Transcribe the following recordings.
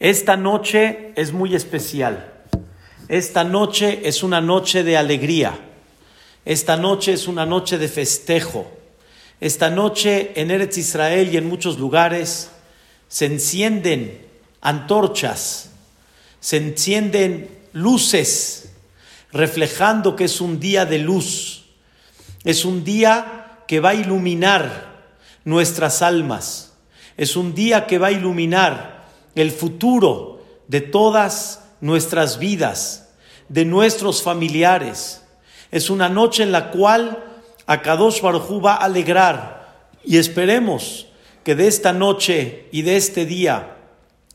Esta noche es muy especial. Esta noche es una noche de alegría. Esta noche es una noche de festejo. Esta noche en Eretz Israel y en muchos lugares se encienden antorchas, se encienden luces, reflejando que es un día de luz. Es un día que va a iluminar nuestras almas. Es un día que va a iluminar el futuro de todas nuestras vidas, de nuestros familiares. Es una noche en la cual Akadosh Baruj va a alegrar y esperemos que de esta noche y de este día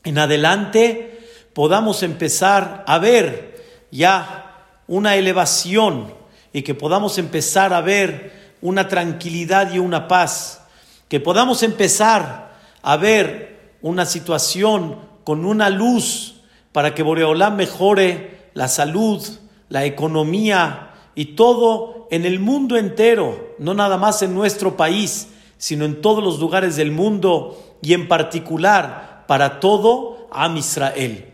en adelante podamos empezar a ver ya una elevación y que podamos empezar a ver una tranquilidad y una paz, que podamos empezar a ver una situación con una luz para que Boreolá mejore la salud, la economía y todo en el mundo entero, no nada más en nuestro país, sino en todos los lugares del mundo y en particular para todo Am Israel.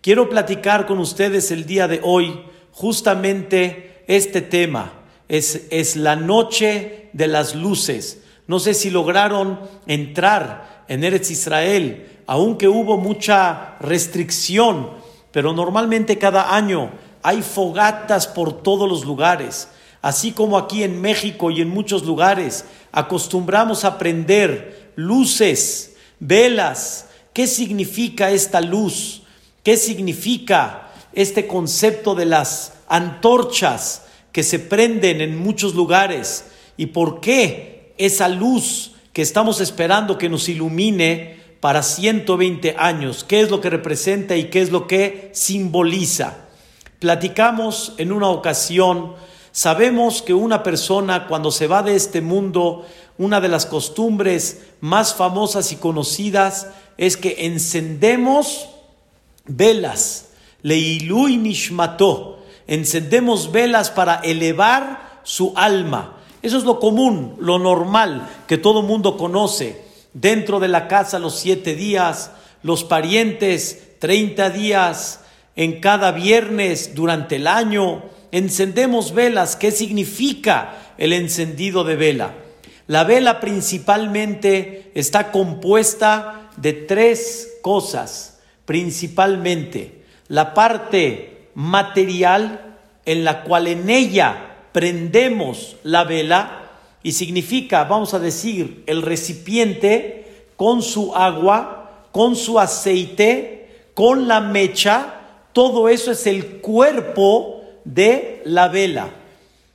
Quiero platicar con ustedes el día de hoy justamente este tema. Es, es la noche de las luces. No sé si lograron entrar en Eretz Israel, aunque hubo mucha restricción, pero normalmente cada año hay fogatas por todos los lugares, así como aquí en México y en muchos lugares acostumbramos a prender luces, velas. ¿Qué significa esta luz? ¿Qué significa este concepto de las antorchas que se prenden en muchos lugares? ¿Y por qué esa luz que estamos esperando que nos ilumine para 120 años. ¿Qué es lo que representa y qué es lo que simboliza? Platicamos en una ocasión, sabemos que una persona cuando se va de este mundo, una de las costumbres más famosas y conocidas es que encendemos velas, leilui nishmato, encendemos velas para elevar su alma. Eso es lo común, lo normal que todo mundo conoce. Dentro de la casa los siete días, los parientes 30 días, en cada viernes durante el año, encendemos velas. ¿Qué significa el encendido de vela? La vela principalmente está compuesta de tres cosas, principalmente la parte material en la cual en ella prendemos la vela y significa, vamos a decir, el recipiente con su agua, con su aceite, con la mecha, todo eso es el cuerpo de la vela.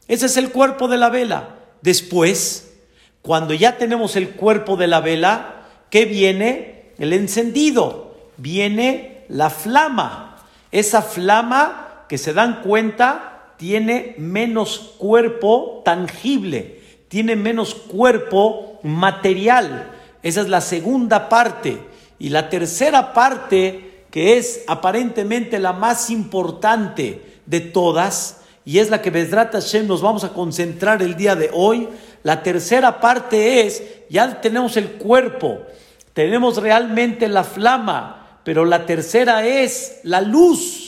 Ese es el cuerpo de la vela. Después, cuando ya tenemos el cuerpo de la vela, ¿qué viene? El encendido, viene la flama. Esa flama que se dan cuenta tiene menos cuerpo tangible, tiene menos cuerpo material. Esa es la segunda parte. Y la tercera parte, que es aparentemente la más importante de todas, y es la que Bedrat Hashem nos vamos a concentrar el día de hoy, la tercera parte es, ya tenemos el cuerpo, tenemos realmente la flama, pero la tercera es la luz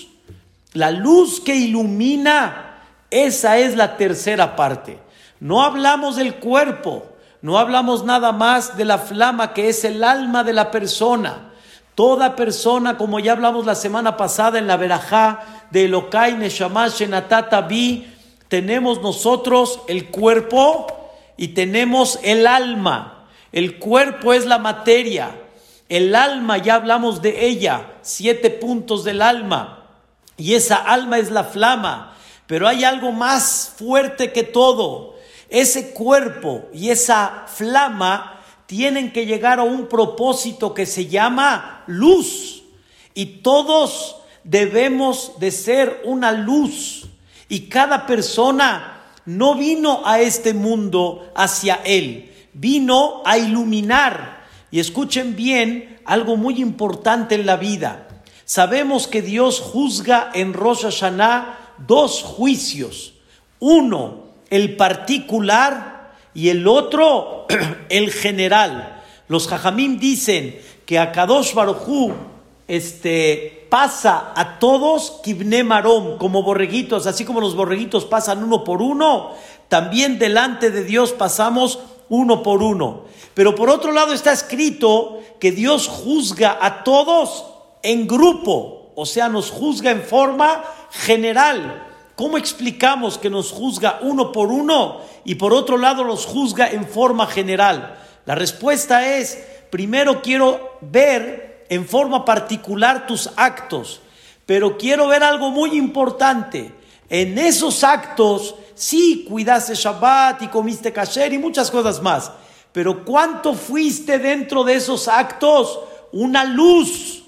la luz que ilumina, esa es la tercera parte. No hablamos del cuerpo, no hablamos nada más de la flama que es el alma de la persona. Toda persona, como ya hablamos la semana pasada en la verajá de Elokai Neshama Shenatata Bi, tenemos nosotros el cuerpo y tenemos el alma. El cuerpo es la materia, el alma ya hablamos de ella, siete puntos del alma y esa alma es la flama. Pero hay algo más fuerte que todo. Ese cuerpo y esa flama tienen que llegar a un propósito que se llama luz. Y todos debemos de ser una luz. Y cada persona no vino a este mundo hacia él, vino a iluminar. Y escuchen bien algo muy importante en la vida. Sabemos que Dios juzga en Rosh Hashanah dos juicios. Uno, el particular y el otro, el general. Los Jajamim dicen que a Kadosh Barujú este, pasa a todos kibne marom, como borreguitos, así como los borreguitos pasan uno por uno, también delante de Dios pasamos uno por uno. Pero por otro lado está escrito que Dios juzga a todos en grupo, o sea, nos juzga en forma general. ¿Cómo explicamos que nos juzga uno por uno y por otro lado nos juzga en forma general? La respuesta es, primero quiero ver en forma particular tus actos, pero quiero ver algo muy importante. En esos actos, sí, cuidaste Shabbat y comiste kasher y muchas cosas más, pero ¿cuánto fuiste dentro de esos actos? Una luz.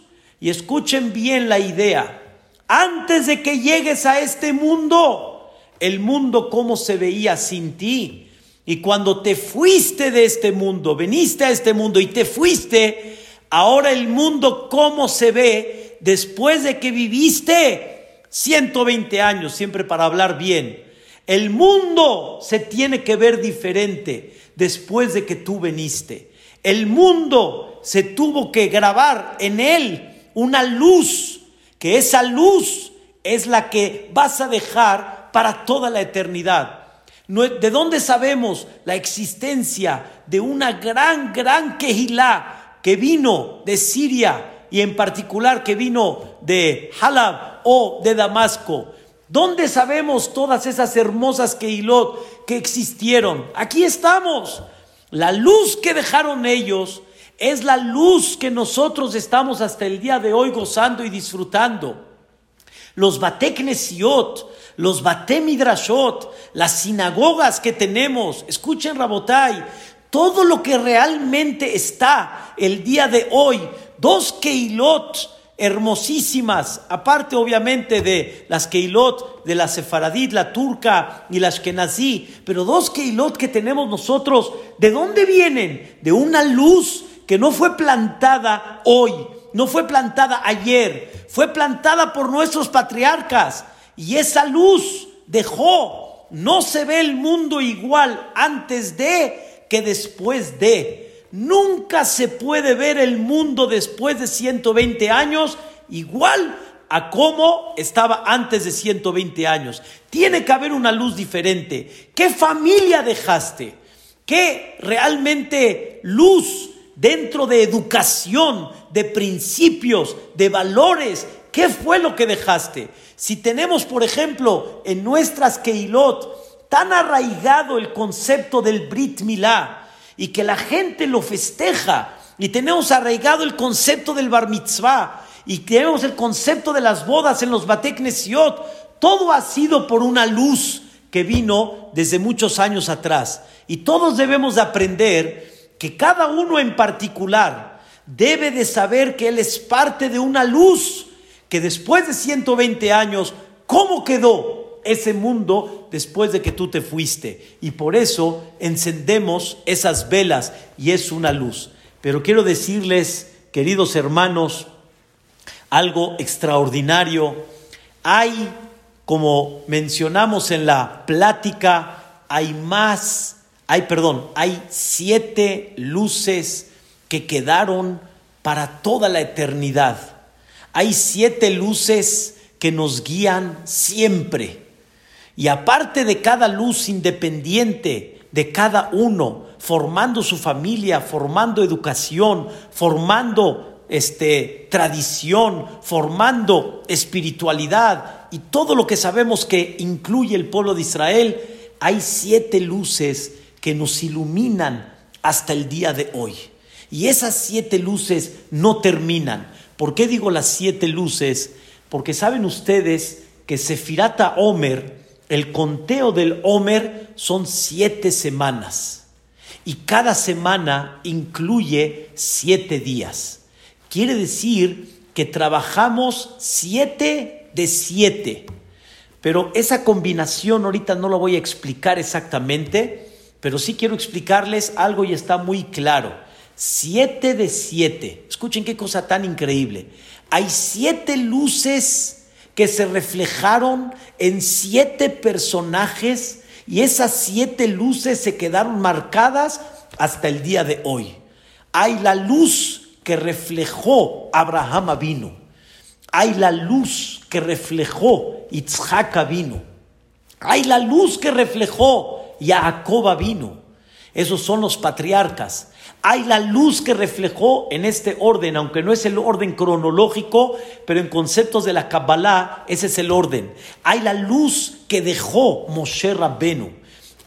Y escuchen bien la idea. Antes de que llegues a este mundo, el mundo cómo se veía sin ti. Y cuando te fuiste de este mundo, veniste a este mundo y te fuiste, ahora el mundo cómo se ve después de que viviste 120 años, siempre para hablar bien. El mundo se tiene que ver diferente después de que tú veniste. El mundo se tuvo que grabar en él una luz, que esa luz es la que vas a dejar para toda la eternidad. ¿De dónde sabemos la existencia de una gran, gran Kehilá que vino de Siria y en particular que vino de Halab o de Damasco? ¿Dónde sabemos todas esas hermosas Kehilot que existieron? Aquí estamos. La luz que dejaron ellos es la luz que nosotros estamos hasta el día de hoy gozando y disfrutando. Los Bateknesiot, los Batemidrashot, las sinagogas que tenemos, escuchen Rabotai, todo lo que realmente está el día de hoy, dos Keilot hermosísimas, aparte obviamente de las Keilot de la Sefaradit, la turca y la Ashkenazí, pero dos Keilot que tenemos nosotros, ¿de dónde vienen? De una luz que no fue plantada hoy, no fue plantada ayer, fue plantada por nuestros patriarcas y esa luz dejó, no se ve el mundo igual antes de que después de. Nunca se puede ver el mundo después de 120 años igual a cómo estaba antes de 120 años. Tiene que haber una luz diferente. ¿Qué familia dejaste? ¿Qué realmente luz dentro de educación, de principios, de valores. ¿Qué fue lo que dejaste? Si tenemos, por ejemplo, en nuestras Keilot tan arraigado el concepto del Brit Milá y que la gente lo festeja y tenemos arraigado el concepto del Bar Mitzvah y tenemos el concepto de las bodas en los Batek Nesiot, todo ha sido por una luz que vino desde muchos años atrás. Y todos debemos de aprender que cada uno en particular debe de saber que él es parte de una luz que después de 120 años, ¿cómo quedó ese mundo después de que tú te fuiste? Y por eso encendemos esas velas y es una luz. Pero quiero decirles, queridos hermanos, algo extraordinario. Hay, como mencionamos en la plática, hay más hay, perdón, hay siete luces que quedaron para toda la eternidad. Hay siete luces que nos guían siempre. Y aparte de cada luz independiente de cada uno, formando su familia, formando educación, formando este, tradición, formando espiritualidad y todo lo que sabemos que incluye el pueblo de Israel, hay siete luces que nos iluminan hasta el día de hoy. Y esas siete luces no terminan. ¿Por qué digo las siete luces? Porque saben ustedes que Sefirata Omer, el conteo del Omer son siete semanas. Y cada semana incluye siete días. Quiere decir que trabajamos siete de siete. Pero esa combinación ahorita no lo voy a explicar exactamente pero sí quiero explicarles algo y está muy claro. Siete de siete. Escuchen qué cosa tan increíble. Hay siete luces que se reflejaron en siete personajes y esas siete luces se quedaron marcadas hasta el día de hoy. Hay la luz que reflejó Abraham vino. Hay la luz que reflejó Itzhak vino. Hay la luz que reflejó Jacob vino. Esos son los patriarcas. Hay la luz que reflejó en este orden, aunque no es el orden cronológico, pero en conceptos de la Kabbalah, ese es el orden. Hay la luz que dejó Moshe Rabbenu.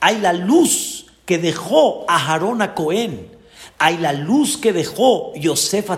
Hay la luz que dejó a Harón a Cohen. Hay la luz que dejó Yosef.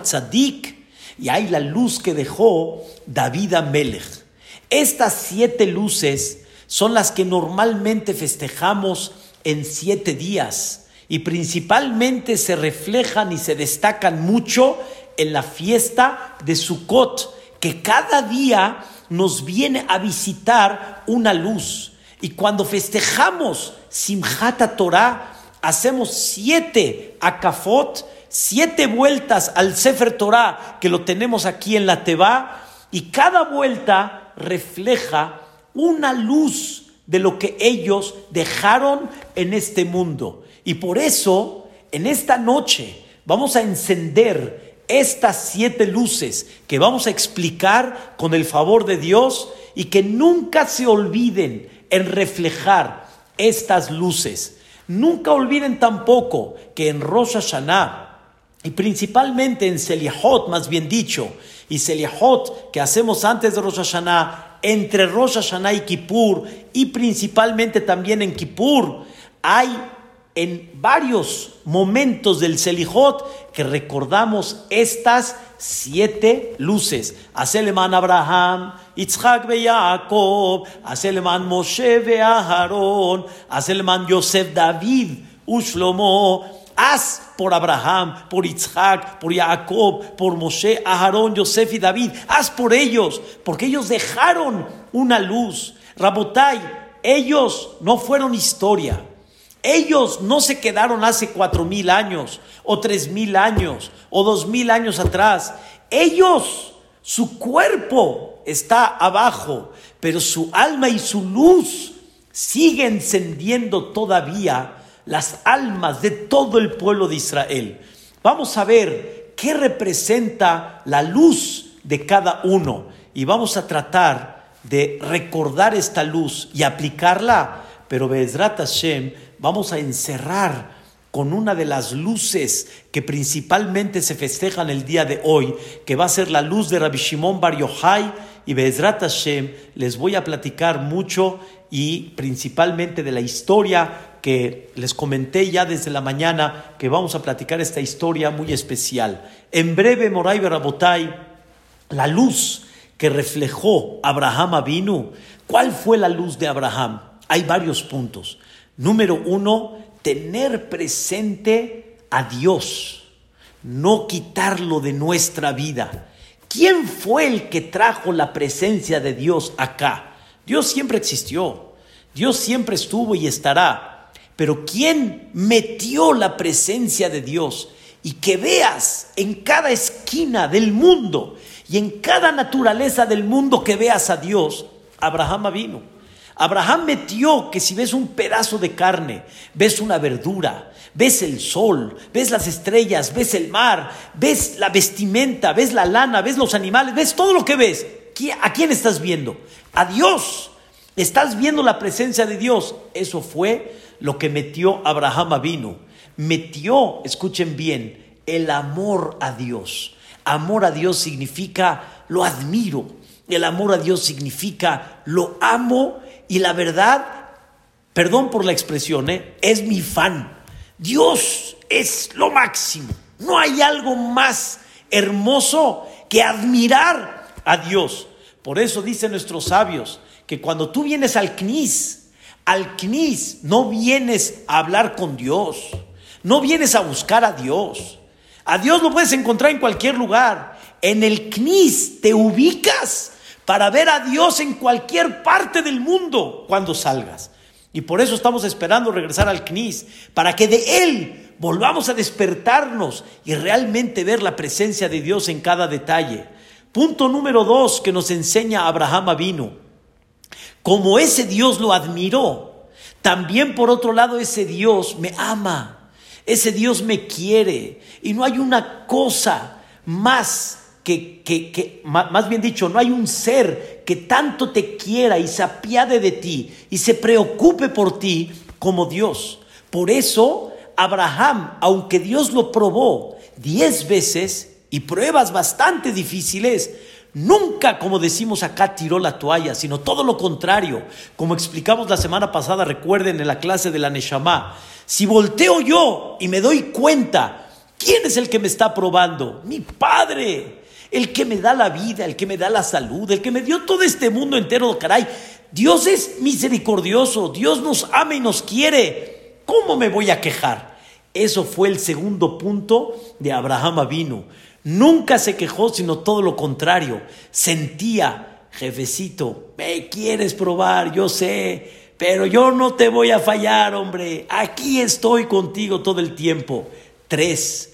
Y hay la luz que dejó David Amelech. Estas siete luces son las que normalmente festejamos en siete días y principalmente se reflejan y se destacan mucho en la fiesta de Sukkot, que cada día nos viene a visitar una luz. Y cuando festejamos Simchat Torah, hacemos siete akafot, siete vueltas al Sefer Torah, que lo tenemos aquí en la Teba, y cada vuelta refleja una luz de lo que ellos dejaron en este mundo. Y por eso, en esta noche, vamos a encender estas siete luces que vamos a explicar con el favor de Dios y que nunca se olviden en reflejar estas luces. Nunca olviden tampoco que en Rosh Hashanah y principalmente en Seliahot, más bien dicho, y Seliahot que hacemos antes de Rosh Hashanah, entre Rosh Hashanah y Kippur, y principalmente también en Kippur, hay en varios momentos del Selijot que recordamos estas siete luces. Aseleman Abraham, Yitzhak ve Jacob, Aseleman Moshe ve Aharon, Aseleman Yosef David, Ushlomo, Haz por Abraham, por Yitzhak, por Jacob, por Moshe, Aharón, Yosef y David. Haz por ellos, porque ellos dejaron una luz. Rabotai, ellos no fueron historia. Ellos no se quedaron hace cuatro mil años, o tres mil años, o dos mil años atrás. Ellos, su cuerpo está abajo, pero su alma y su luz siguen encendiendo todavía las almas de todo el pueblo de Israel. Vamos a ver qué representa la luz de cada uno y vamos a tratar de recordar esta luz y aplicarla, pero Bezrat Hashem vamos a encerrar con una de las luces que principalmente se festejan el día de hoy, que va a ser la luz de Rabbi Shimon Bar Yochai y Bezrat Hashem. Les voy a platicar mucho y principalmente de la historia que les comenté ya desde la mañana, que vamos a platicar esta historia muy especial. En breve, Moray Berabotay, la luz que reflejó Abraham Avinu, ¿cuál fue la luz de Abraham? Hay varios puntos. Número uno, tener presente a Dios, no quitarlo de nuestra vida. ¿Quién fue el que trajo la presencia de Dios acá? Dios siempre existió, Dios siempre estuvo y estará, pero ¿quién metió la presencia de Dios? Y que veas en cada esquina del mundo y en cada naturaleza del mundo que veas a Dios, Abraham vino. Abraham metió que si ves un pedazo de carne, ves una verdura, ves el sol, ves las estrellas, ves el mar, ves la vestimenta, ves la lana, ves los animales, ves todo lo que ves. ¿A quién estás viendo? A Dios. Estás viendo la presencia de Dios. Eso fue lo que metió Abraham vino. Metió, escuchen bien, el amor a Dios. Amor a Dios significa lo admiro. El amor a Dios significa lo amo y la verdad, perdón por la expresión, ¿eh? es mi fan. Dios es lo máximo. No hay algo más hermoso que admirar a Dios. Por eso dicen nuestros sabios que cuando tú vienes al CNIS, al CNIS no vienes a hablar con Dios, no vienes a buscar a Dios. A Dios lo puedes encontrar en cualquier lugar. En el CNIS te ubicas para ver a Dios en cualquier parte del mundo cuando salgas. Y por eso estamos esperando regresar al CNIS, para que de Él volvamos a despertarnos y realmente ver la presencia de Dios en cada detalle. Punto número dos que nos enseña Abraham Avino. Como ese Dios lo admiró, también por otro lado ese Dios me ama, ese Dios me quiere y no hay una cosa más que, que, más bien dicho, no hay un ser que tanto te quiera y se apiade de ti y se preocupe por ti como Dios. Por eso, Abraham, aunque Dios lo probó diez veces y pruebas bastante difíciles, Nunca, como decimos acá, tiró la toalla, sino todo lo contrario. Como explicamos la semana pasada, recuerden en la clase de la Neshama, si volteo yo y me doy cuenta, ¿quién es el que me está probando? Mi Padre, el que me da la vida, el que me da la salud, el que me dio todo este mundo entero, caray. Dios es misericordioso, Dios nos ama y nos quiere. ¿Cómo me voy a quejar? Eso fue el segundo punto de Abraham Avino. Nunca se quejó, sino todo lo contrario. Sentía, jefecito, me quieres probar, yo sé, pero yo no te voy a fallar, hombre. Aquí estoy contigo todo el tiempo. Tres,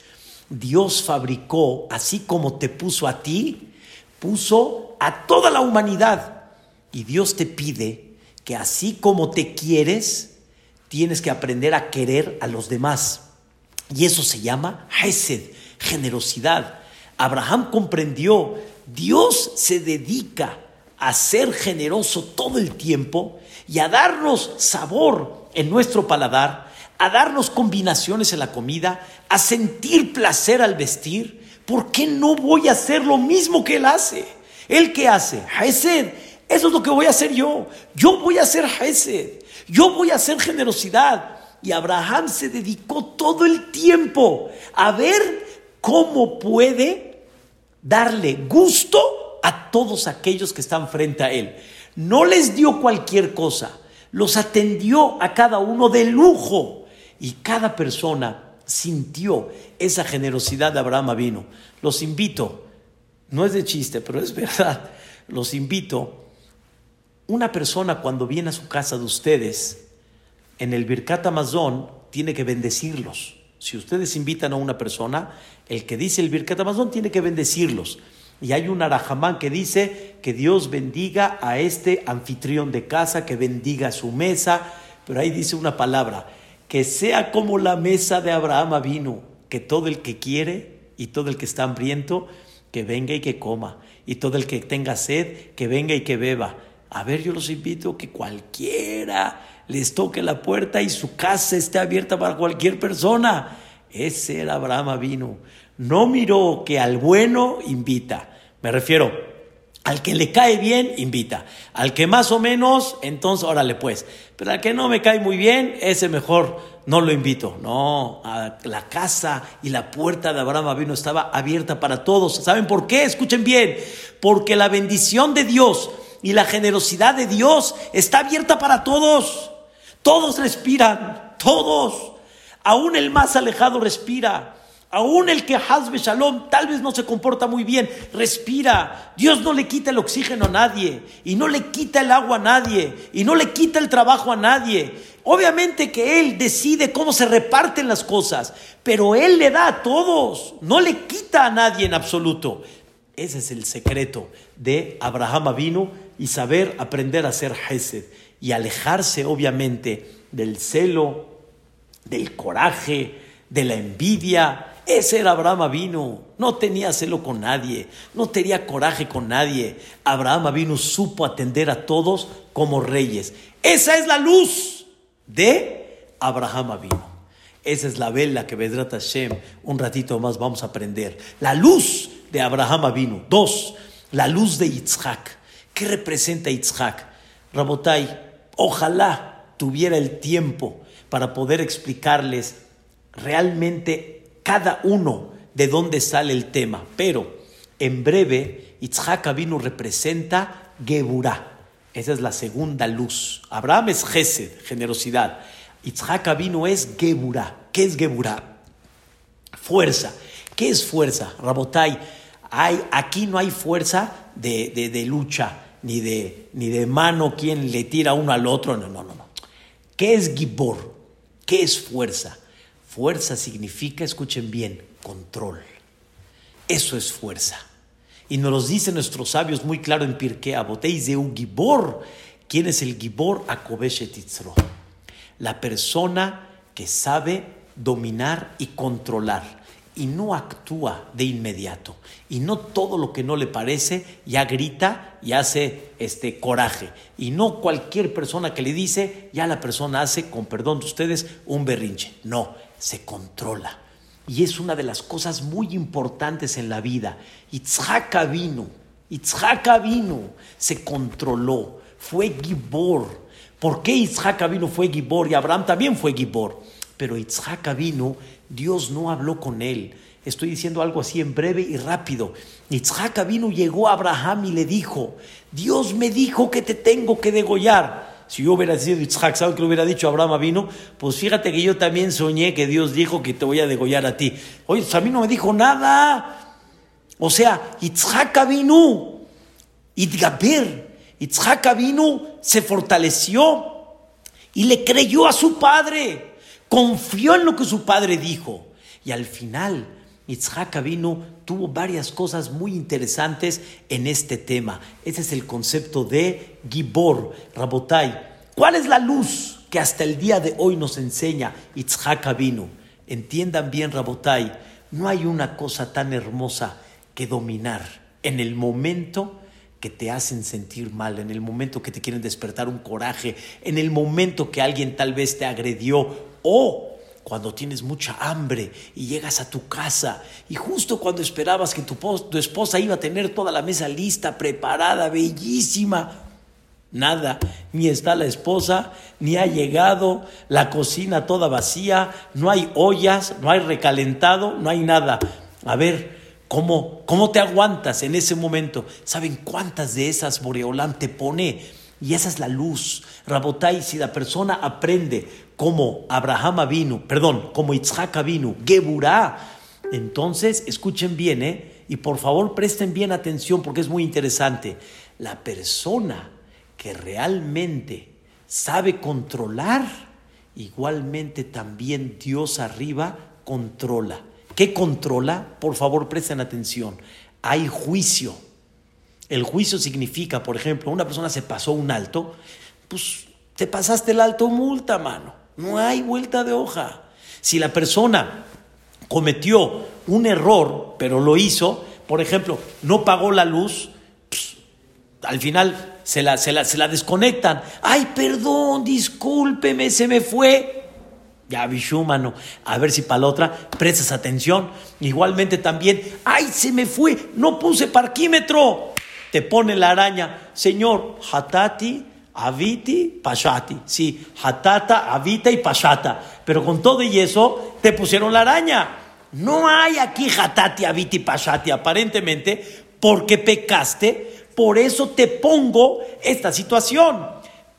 Dios fabricó, así como te puso a ti, puso a toda la humanidad. Y Dios te pide que así como te quieres, tienes que aprender a querer a los demás. Y eso se llama Hesed generosidad. Abraham comprendió, Dios se dedica a ser generoso todo el tiempo y a darnos sabor en nuestro paladar, a darnos combinaciones en la comida, a sentir placer al vestir. ¿Por qué no voy a hacer lo mismo que él hace? ¿Él qué hace? Hesed. Eso es lo que voy a hacer yo. Yo voy a hacer Hesed. Yo voy a hacer generosidad. Y Abraham se dedicó todo el tiempo a ver cómo puede darle gusto a todos aquellos que están frente a él. No les dio cualquier cosa, los atendió a cada uno de lujo y cada persona sintió esa generosidad de Abraham vino. Los invito, no es de chiste, pero es verdad, los invito, una persona cuando viene a su casa de ustedes, en el Birkat Amazon, tiene que bendecirlos. Si ustedes invitan a una persona, el que dice el Birkat Amazon tiene que bendecirlos. Y hay un arajamán que dice que Dios bendiga a este anfitrión de casa, que bendiga su mesa. Pero ahí dice una palabra, que sea como la mesa de Abraham vino, que todo el que quiere y todo el que está hambriento, que venga y que coma. Y todo el que tenga sed, que venga y que beba. A ver, yo los invito que cualquiera les toque la puerta y su casa esté abierta para cualquier persona. Ese era Abraham vino. No miró que al bueno invita. Me refiero, al que le cae bien, invita. Al que más o menos, entonces, órale pues. Pero al que no me cae muy bien, ese mejor no lo invito. No, la casa y la puerta de Abraham vino estaba abierta para todos. ¿Saben por qué? Escuchen bien. Porque la bendición de Dios y la generosidad de Dios está abierta para todos. Todos respiran, todos. Aún el más alejado respira. Aún el que Hazbe Shalom tal vez no se comporta muy bien, respira. Dios no le quita el oxígeno a nadie, y no le quita el agua a nadie, y no le quita el trabajo a nadie. Obviamente que Él decide cómo se reparten las cosas, pero Él le da a todos, no le quita a nadie en absoluto. Ese es el secreto de Abraham Avinu y saber aprender a ser Hesed y alejarse obviamente del celo, del coraje, de la envidia. Ese era Abraham vino, no tenía celo con nadie, no tenía coraje con nadie. Abraham vino supo atender a todos como reyes. Esa es la luz de Abraham vino. Esa es la vela que Vedrat Hashem un ratito más vamos a aprender. La luz de Abraham vino. Dos, la luz de Yitzhak. ¿Qué representa Yitzhak? Rabotai, Ojalá tuviera el tiempo para poder explicarles realmente cada uno de dónde sale el tema. Pero en breve, Itzhak Abinu representa Geburah. Esa es la segunda luz. Abraham es Gesed, generosidad. Itzhak Abinu es Geburah. ¿Qué es Geburah? Fuerza. ¿Qué es fuerza? Rabotai, hay, aquí no hay fuerza de, de, de lucha ni de, ni de mano quien le tira uno al otro, no, no, no. ¿Qué es gibor? ¿Qué es fuerza? Fuerza significa, escuchen bien, control. Eso es fuerza. Y nos lo dicen nuestros sabios muy claro en Pirkei Aboteis de un gibor. ¿Quién es el gibor? Akobeshetitzro. La persona que sabe dominar y controlar. y no actúa de inmediato. Y no todo lo que no le parece ya grita y hace este coraje. Y no cualquier persona que le dice, ya la persona hace, con perdón de ustedes, un berrinche. No, se controla. Y es una de las cosas muy importantes en la vida. Itzhak vino, Itzhak vino, se controló, fue Gibor. ¿Por qué Itzhak vino fue Gibor y Abraham también fue Gibor? Pero Itzhak vino Dios no habló con él. Estoy diciendo algo así en breve y rápido. Yitzhak vino, llegó a Abraham y le dijo, Dios me dijo que te tengo que degollar. Si yo hubiera sido Yitzhak, ¿sabes qué le hubiera dicho Abraham vino? Pues fíjate que yo también soñé que Dios dijo que te voy a degollar a ti. Oye, pues a mí no me dijo nada. O sea, Yitzhak vino, Itgaber, vino, se fortaleció y le creyó a su padre confió en lo que su padre dijo. Y al final, Yitzhak vino, tuvo varias cosas muy interesantes en este tema. Ese es el concepto de Gibor, Rabotai. ¿Cuál es la luz que hasta el día de hoy nos enseña Yitzhak vino? Entiendan bien, Rabotai, no hay una cosa tan hermosa que dominar en el momento que te hacen sentir mal, en el momento que te quieren despertar un coraje, en el momento que alguien tal vez te agredió o cuando tienes mucha hambre y llegas a tu casa y justo cuando esperabas que tu, tu, esposa iba a tener toda la mesa lista, preparada, bellísima, nada, ni está la esposa, ni ha llegado, la cocina toda vacía, no hay ollas, no hay recalentado, no hay nada. A ver, ¿cómo, cómo te aguantas en ese momento? ¿Saben cuántas de esas Boreolán te pone? Y esa es la luz. Rabotai, si la persona aprende como Abraham vino, perdón, como Yitzhak vino, Geburah. Entonces, escuchen bien, ¿eh? Y por favor presten bien atención porque es muy interesante. La persona que realmente sabe controlar, igualmente también Dios arriba controla. ¿Qué controla? Por favor presten atención. Hay juicio. El juicio significa, por ejemplo, una persona se pasó un alto, pues te pasaste el alto multa, mano. No hay vuelta de hoja. Si la persona cometió un error, pero lo hizo, por ejemplo, no pagó la luz, al final se la, se, la, se la, desconectan. Ay, perdón, discúlpeme, se me fue. Ya, mano. A ver si para la otra prestas atención. Igualmente también, ay, se me fue, no puse parquímetro. Te pone la araña. Señor, hatati, Aviti, Pashati. Sí, Hatata, Avita y Pashata. Pero con todo y eso, te pusieron la araña. No hay aquí Hatati, Aviti, Pashati, aparentemente, porque pecaste, por eso te pongo esta situación.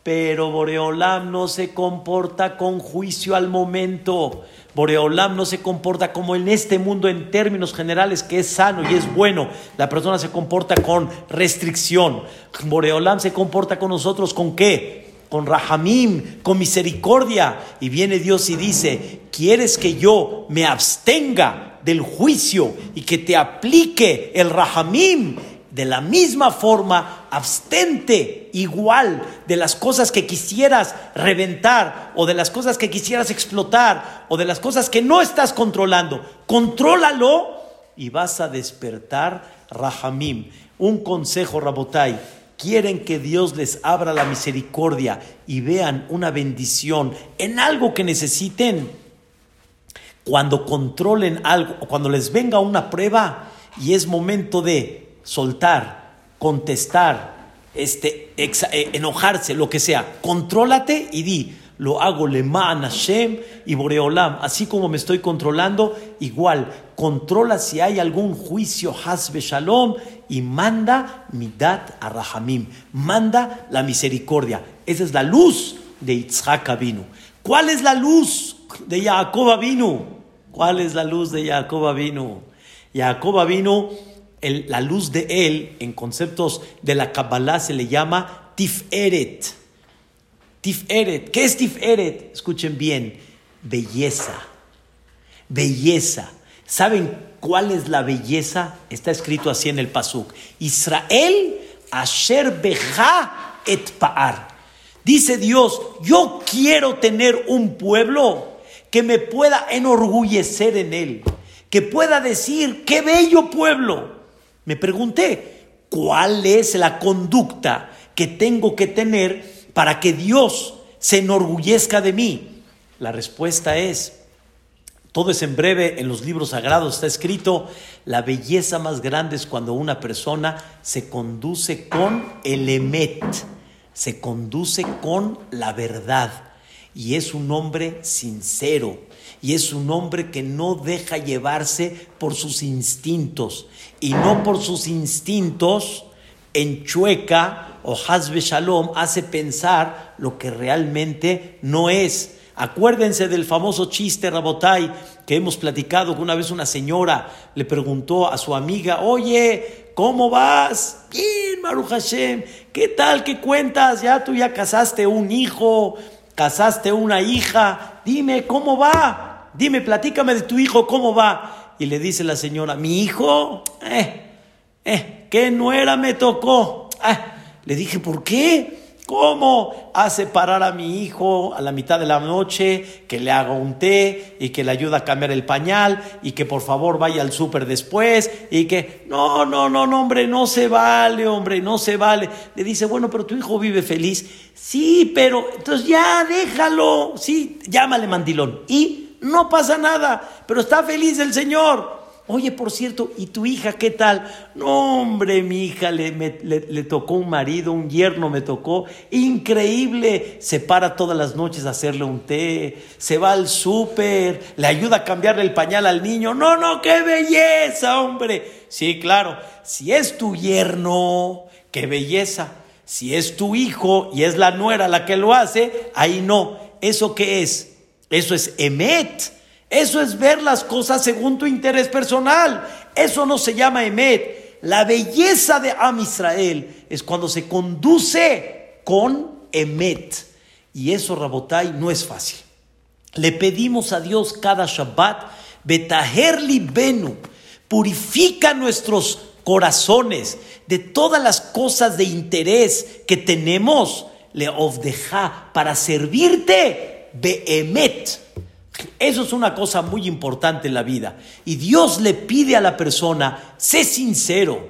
Pero Boreolam no se comporta con juicio al momento. Boreolam no se comporta como en este mundo en términos generales, que es sano y es bueno. La persona se comporta con restricción. Boreolam se comporta con nosotros con qué? Con rahamim, con misericordia. Y viene Dios y dice, ¿quieres que yo me abstenga del juicio y que te aplique el rahamim? De la misma forma, abstente igual de las cosas que quisieras reventar o de las cosas que quisieras explotar o de las cosas que no estás controlando. Contrólalo y vas a despertar Rahamim. Un consejo, Rabotai. Quieren que Dios les abra la misericordia y vean una bendición en algo que necesiten. Cuando controlen algo, cuando les venga una prueba y es momento de soltar, contestar, este, eh, enojarse, lo que sea. Contrólate y di, lo hago leman Hashem y Boreolam, así como me estoy controlando, igual, controla si hay algún juicio hasbe shalom y manda midat a Rahamim, manda la misericordia. Esa es la luz de Yitzhak Avinu. ¿Cuál es la luz de Jacob Avinu? ¿Cuál es la luz de Jacob Avinu? Jacob Avinu la luz de él, en conceptos de la Kabbalah, se le llama Tiferet. Tiferet. ¿Qué es Tiferet? Escuchen bien. Belleza. Belleza. ¿Saben cuál es la belleza? Está escrito así en el Pasuk. Israel asher beja et paar. Dice Dios, yo quiero tener un pueblo que me pueda enorgullecer en él que pueda decir, qué bello pueblo. Me pregunté, ¿cuál es la conducta que tengo que tener para que Dios se enorgullezca de mí? La respuesta es, todo es en breve, en los libros sagrados está escrito, la belleza más grande es cuando una persona se conduce con el emet, se conduce con la verdad y es un hombre sincero y es un hombre que no deja llevarse por sus instintos y no por sus instintos enchueca o hasbe shalom hace pensar lo que realmente no es. Acuérdense del famoso chiste Rabotai que hemos platicado que una vez una señora le preguntó a su amiga, oye, ¿cómo vas? Bien, Maruch Hashem, ¿qué tal? ¿Qué cuentas? Ya tú ya casaste un hijo, casaste una hija, dime, ¿cómo va? Dime, platícame de tu hijo, ¿cómo va? Y le dice la señora, mi hijo, eh, eh, ¿qué nuera me tocó? Eh, le dije, ¿por qué? ¿Cómo hace parar a mi hijo a la mitad de la noche, que le haga un té y que le ayude a cambiar el pañal y que por favor vaya al súper después y que no, no, no, no, hombre, no se vale, hombre, no se vale. Le dice, bueno, pero tu hijo vive feliz. Sí, pero entonces ya déjalo, sí, llámale mandilón. Y no pasa nada, pero está feliz el Señor. Oye, por cierto, ¿y tu hija qué tal? No, hombre, mi hija le, le, tocó un marido, un yerno me tocó. Increíble. Se para todas las noches a hacerle un té, se va al súper, le ayuda a cambiarle el pañal al niño. No, no, qué belleza, hombre. Sí, claro, si es tu yerno, qué belleza. Si es tu hijo y es la nuera la que lo hace, ahí no. ¿Eso qué es? Eso es emet. Eso es ver las cosas según tu interés personal. Eso no se llama Emet. La belleza de Am Israel es cuando se conduce con Emet. Y eso, Rabotai, no es fácil. Le pedimos a Dios cada Shabbat, Betaherli Benu, purifica nuestros corazones de todas las cosas de interés que tenemos, le ofdeja para servirte, Behemet eso es una cosa muy importante en la vida. Y Dios le pide a la persona, sé sincero.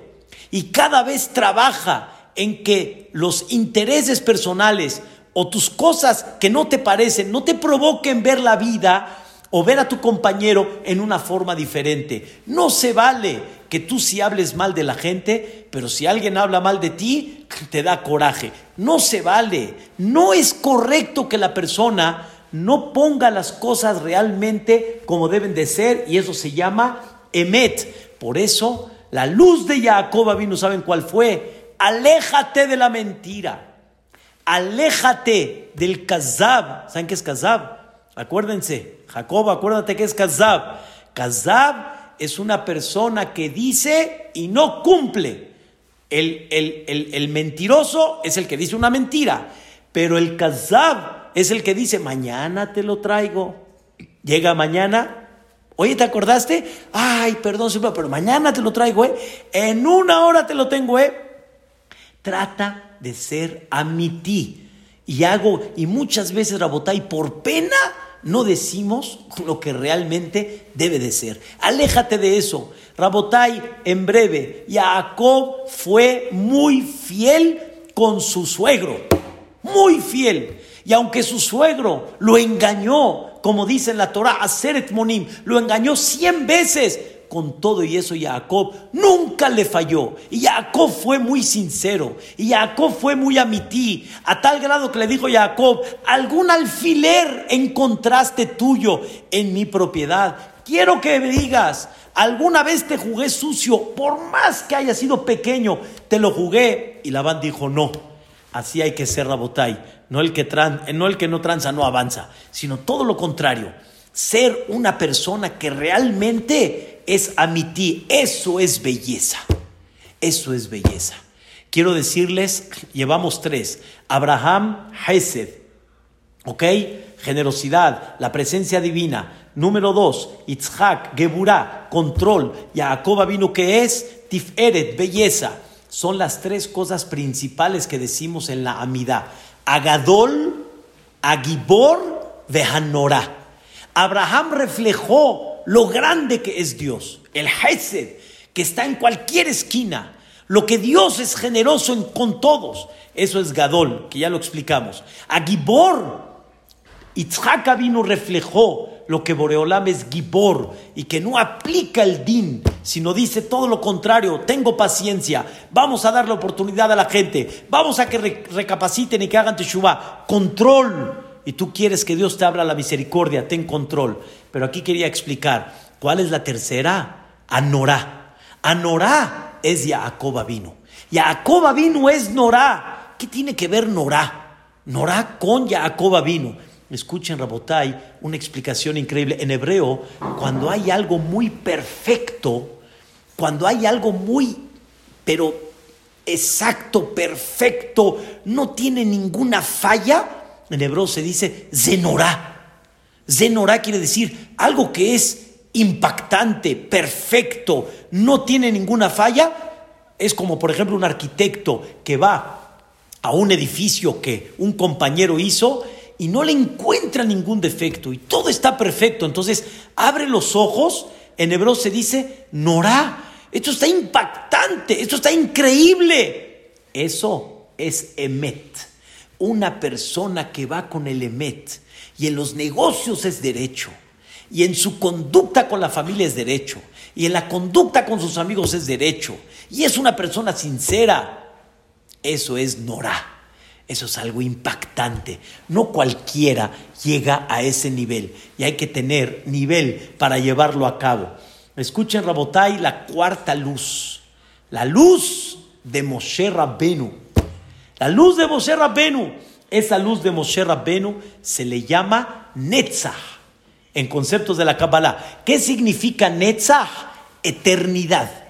Y cada vez trabaja en que los intereses personales o tus cosas que no te parecen, no te provoquen ver la vida o ver a tu compañero en una forma diferente. No se vale que tú si hables mal de la gente, pero si alguien habla mal de ti, te da coraje. No se vale. No es correcto que la persona no ponga las cosas realmente como deben de ser y eso se llama emet. Por eso la luz de Jacob vino, ¿saben cuál fue? Aléjate de la mentira. Aléjate del kazab. ¿Saben qué es kazab? Acuérdense, Jacob, acuérdate que es kazab. Kazab es una persona que dice y no cumple. El, el mentiroso es el que dice una mentira, pero el kazab es el que dice, mañana te lo traigo. Llega mañana, oye, ¿te acordaste? Ay, perdón, pero mañana te lo traigo, ¿eh? En una hora te lo tengo, ¿eh? Trata de ser a ti. Y hago, y muchas veces, Rabotay, por pena, no decimos lo que realmente debe de ser. Aléjate de eso. Rabotay, en breve, Jacob fue muy fiel con su suegro. Muy fiel. Y aunque su suegro lo engañó, como dice en la Torah, a Seret Monim, lo engañó cien veces, con todo y eso Jacob nunca le falló. Y Jacob fue muy sincero. Y Jacob fue muy amití. A tal grado que le dijo Jacob, algún alfiler encontraste tuyo en mi propiedad. Quiero que me digas, alguna vez te jugué sucio, por más que haya sido pequeño, te lo jugué. Y Labán dijo, no, así hay que ser Rabotai no el que, no, el que no tranza no avanza, sino todo lo contrario. Ser una persona que realmente es amití, eso es belleza. Eso es belleza. Quiero decirles, llevamos tres. Abraham, Hesed, ¿ok? Generosidad, la presencia divina. Número dos, Itzhak, Geburah, control. Jacob vino que es Tiferet, belleza. Son las tres cosas principales que decimos en la amidad. Agadol, Agibor, Vehanorá. Abraham reflejó lo grande que es Dios, el Hesed, que está en cualquier esquina, lo que Dios es generoso con todos. Eso es Gadol, que ya lo explicamos. A Gibor, Itzhak vino reflejó lo que Boreolam es Gibor y que no aplica el din, sino dice todo lo contrario, tengo paciencia, vamos a dar la oportunidad a la gente, vamos a que recapaciten y que hagan teshuva, control. Y tú quieres que Dios te abra la misericordia, ten control. Pero aquí quería explicar, ¿cuál es la tercera? Anorá. Anorá es Jacob vino. Jacob vino es Norá. ¿Qué tiene que ver Norá? Norá con Jacob vino. Escuchen, Rabotai, una explicación increíble. En hebreo, cuando hay algo muy perfecto, cuando hay algo muy, pero exacto, perfecto, no tiene ninguna falla, en hebreo se dice zenorá. Zenorá quiere decir algo que es impactante, perfecto, no tiene ninguna falla. Es como, por ejemplo, un arquitecto que va a un edificio que un compañero hizo y no le encuentra ningún defecto y todo está perfecto. Entonces abre los ojos, en hebreo se dice Norá. Esto está impactante, esto está increíble. Eso es Emet. Una persona que va con el Emet y en los negocios es derecho y en su conducta con la familia es derecho y en la conducta con sus amigos es derecho y es una persona sincera. Eso es Norá. Eso es algo impactante. No cualquiera llega a ese nivel y hay que tener nivel para llevarlo a cabo. Escuchen, Rabotai, la cuarta luz. La luz de Moshe Rabbenu. La luz de Moshe Rabbenu. Esa luz de Moshe Rabbenu se le llama Netzach en conceptos de la Kabbalah. ¿Qué significa Netzach? Eternidad.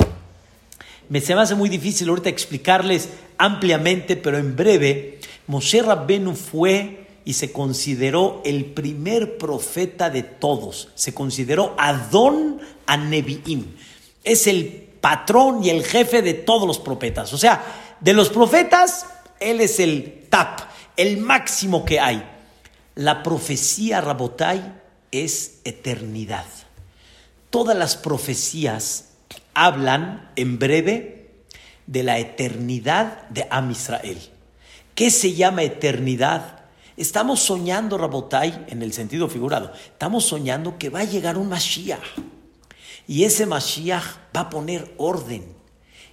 Me se me hace muy difícil ahorita explicarles ampliamente, pero en breve, Moshe Rabbenu fue y se consideró el primer profeta de todos. Se consideró Adón a Nevi'im. Es el patrón y el jefe de todos los profetas. O sea, de los profetas, él es el tap, el máximo que hay. La profecía Rabotai es eternidad. Todas las profecías hablan en breve de la eternidad de Am Israel. ¿Qué se llama eternidad? Estamos soñando, Rabotai, en el sentido figurado, estamos soñando que va a llegar un Mashiach. Y ese Mashiach va a poner orden.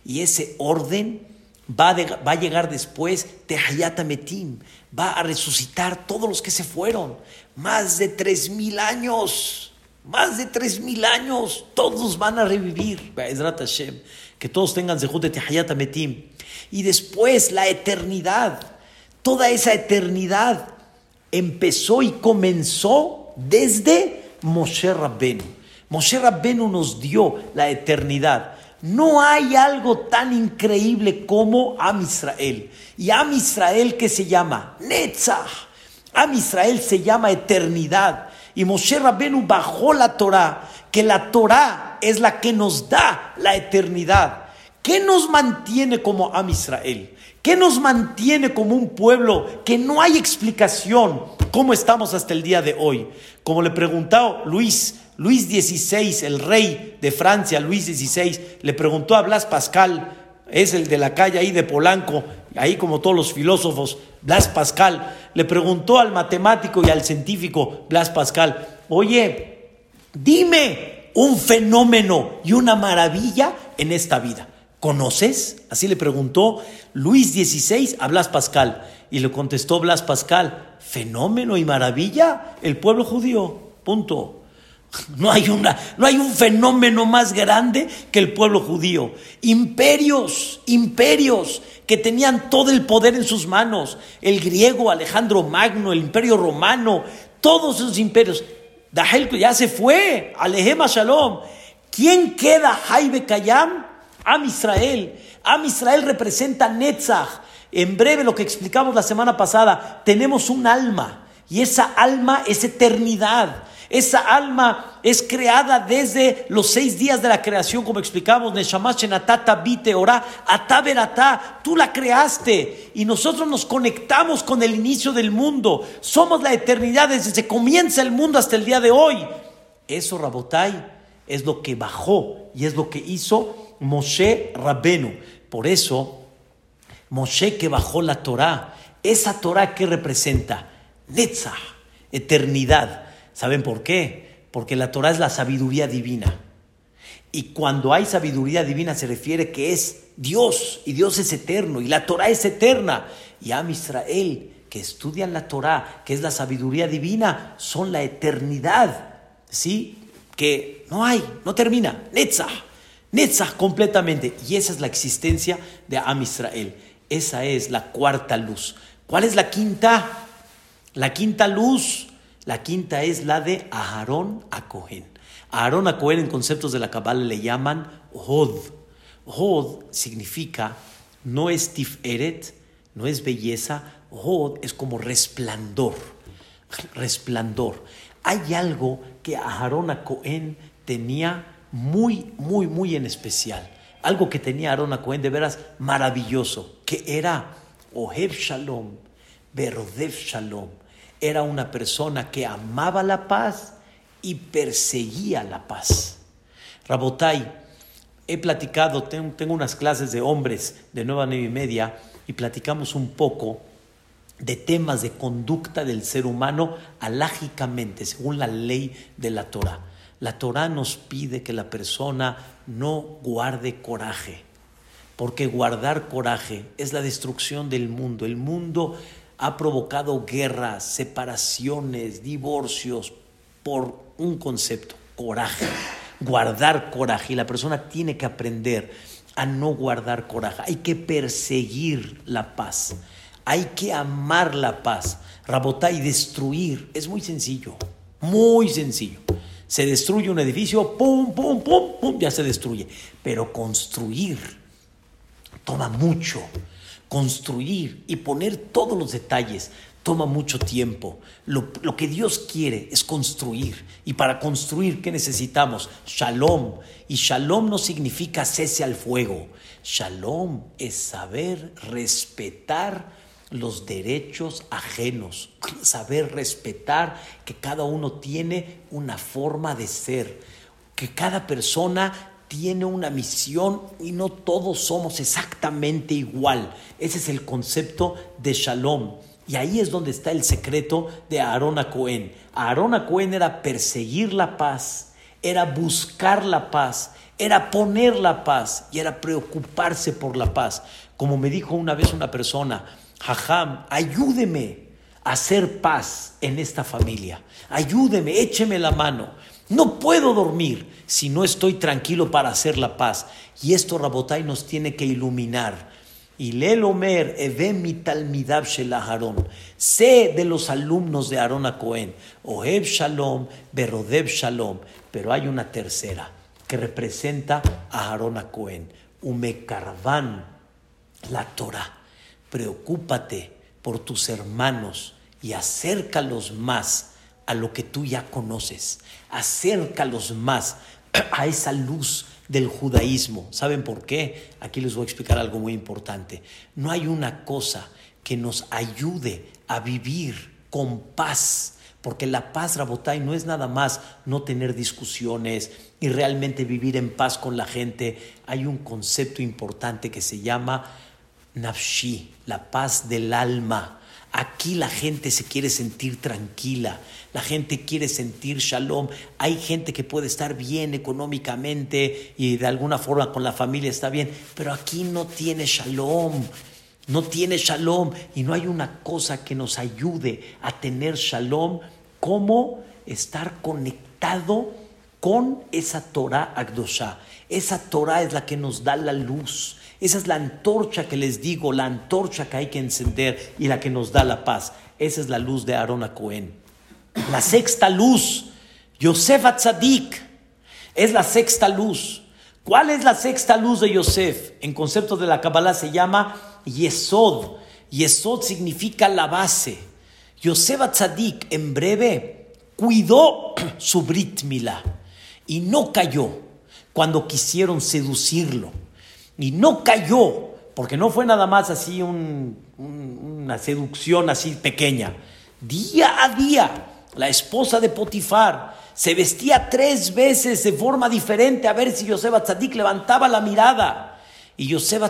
Y ese orden va va a llegar después de Hayatametim. Va a resucitar todos los que se fueron. Más de tres mil años. Más de tres mil años. Todos van a revivir. Que todos tengan de Hayatametim. Y después la eternidad Toda esa eternidad empezó y comenzó desde Moshe Rabbenu. Moshe Rabbenu nos dio la eternidad. No hay algo tan increíble como Am Israel. Y Am Israel que se llama Netzach. Am Israel se llama eternidad. Y Moshe Rabbenu bajó la Torah, que la Torah es la que nos da la eternidad. ¿Qué nos mantiene como Am Israel? ¿Qué nos mantiene como un pueblo que no hay explicación cómo estamos hasta el día de hoy? Como le preguntó Luis, Luis XVI, el rey de Francia, Luis XVI, le preguntó a Blas Pascal, es el de la calle ahí de Polanco, ahí como todos los filósofos, Blas Pascal, le preguntó al matemático y al científico Blas Pascal, oye, dime un fenómeno y una maravilla en esta vida. ¿Conoces? Así le preguntó Luis XVI a Blas Pascal. Y le contestó Blas Pascal, fenómeno y maravilla, el pueblo judío. Punto. No hay, una, no hay un fenómeno más grande que el pueblo judío. Imperios, imperios que tenían todo el poder en sus manos. El griego, Alejandro Magno, el imperio romano, todos esos imperios. Dahel ya se fue, Alejema Shalom. ¿Quién queda, Jaibe Kayam? Am Israel. Am Israel representa Netzach. En breve, lo que explicamos la semana pasada, tenemos un alma y esa alma es eternidad. Esa alma es creada desde los seis días de la creación, como explicamos, tú la creaste y nosotros nos conectamos con el inicio del mundo. Somos la eternidad desde que comienza el mundo hasta el día de hoy. Eso, Rabotai, es lo que bajó y es lo que hizo Moshe Rabenu. Por eso, Moshe que bajó la Torah, esa Torah que representa Netzah, eternidad. ¿Saben por qué? Porque la Torah es la sabiduría divina. Y cuando hay sabiduría divina se refiere que es Dios y Dios es eterno y la Torah es eterna. Y Am Israel, que estudian la Torah, que es la sabiduría divina, son la eternidad. ¿Sí? Que no hay, no termina. Netzah. Netzah completamente. Y esa es la existencia de Am Israel. Esa es la cuarta luz. ¿Cuál es la quinta? La quinta luz. La quinta es la de Aharón a Cohen. Aarón a Cohen en conceptos de la Kabbalah le llaman Hod. Hod significa, no es tiferet, no es belleza, Hod es como resplandor, resplandor. Hay algo que Aarón a Cohen tenía muy, muy, muy en especial. Algo que tenía Aarón a Cohen de veras maravilloso, que era Ohev Shalom, Berodev Shalom. Era una persona que amaba la paz y perseguía la paz. Rabotai, he platicado, tengo, unas clases de hombres de nueva nueve y media y platicamos un poco de temas de conducta del ser humano alágicamente, según la ley de la Torah. La Torah nos pide que la persona no guarde coraje, porque guardar coraje es la destrucción del mundo. El mundo ha provocado guerras, separaciones, divorcios por un concepto, coraje, guardar coraje. Y la persona tiene que aprender a no guardar coraje. Hay que perseguir la paz. Hay que amar la paz. Rabotar y destruir es muy sencillo, muy sencillo. Se destruye un edificio, pum, pum, pum, pum, ya se destruye. Pero construir toma mucho. Construir y poner todos los detalles toma mucho tiempo. Lo, que Dios quiere es construir. Y para construir, ¿qué necesitamos? Shalom. Y shalom no significa cese al fuego. Shalom es saber respetar los derechos ajenos, saber respetar que cada uno tiene una forma de ser, que cada persona tiene una misión y no todos somos exactamente igual. Ese es el concepto de shalom. Y ahí es donde está el secreto de Aarón a Cohen. Aarón a Cohen era perseguir la paz, era buscar la paz, era poner la paz y era preocuparse por la paz. Como me dijo una vez una persona, Jajam, ayúdeme a hacer paz en esta familia. Ayúdeme, écheme la mano. No puedo dormir si no estoy tranquilo para hacer la paz. Y esto, Rabotai, nos tiene que iluminar. Y Lel Omer, mi talmidab shel Sé de los alumnos de Aarón a Cohen. Oheb Shalom, Berodev Shalom. Pero hay una tercera que representa a Aarón a Cohen. Umekarvan, la Torah. Preocúpate por tus hermanos y acércalos más a lo que tú ya conoces. Acércalos más a esa luz del judaísmo. ¿Saben por qué? Aquí les voy a explicar algo muy importante. No hay una cosa que nos ayude a vivir con paz, porque la paz, Rabotai, no es nada más no tener discusiones y realmente vivir en paz con la gente. Hay un concepto importante que se llama nafshi, la paz del alma. Aquí la gente se quiere sentir tranquila, la gente quiere sentir shalom. Hay gente que puede estar bien económicamente y de alguna forma con la familia está bien, pero aquí no tiene shalom, no tiene shalom y no hay una cosa que nos ayude a tener shalom como estar conectado con esa Torah Agdosha. Esa Torah es la que nos da la luz. Esa es la antorcha que les digo, la antorcha que hay que encender y la que nos da la paz. Esa es la luz de Aarón a Cohen. La sexta luz, Yosef Atzadik, es la sexta luz. ¿Cuál es la sexta luz de Yosef? En concepto de la Kabbalah se llama Yesod. Yesod significa la base. Yosef Atzadik, en breve, cuidó su Brit Milá y no cayó cuando quisieron seducirlo y no cayó, porque no fue nada más así una seducción así pequeña. Día a día la esposa de Potifar, se vestía tres veces de forma diferente a ver si Yosef Tzadik levantaba la mirada. Y Yosef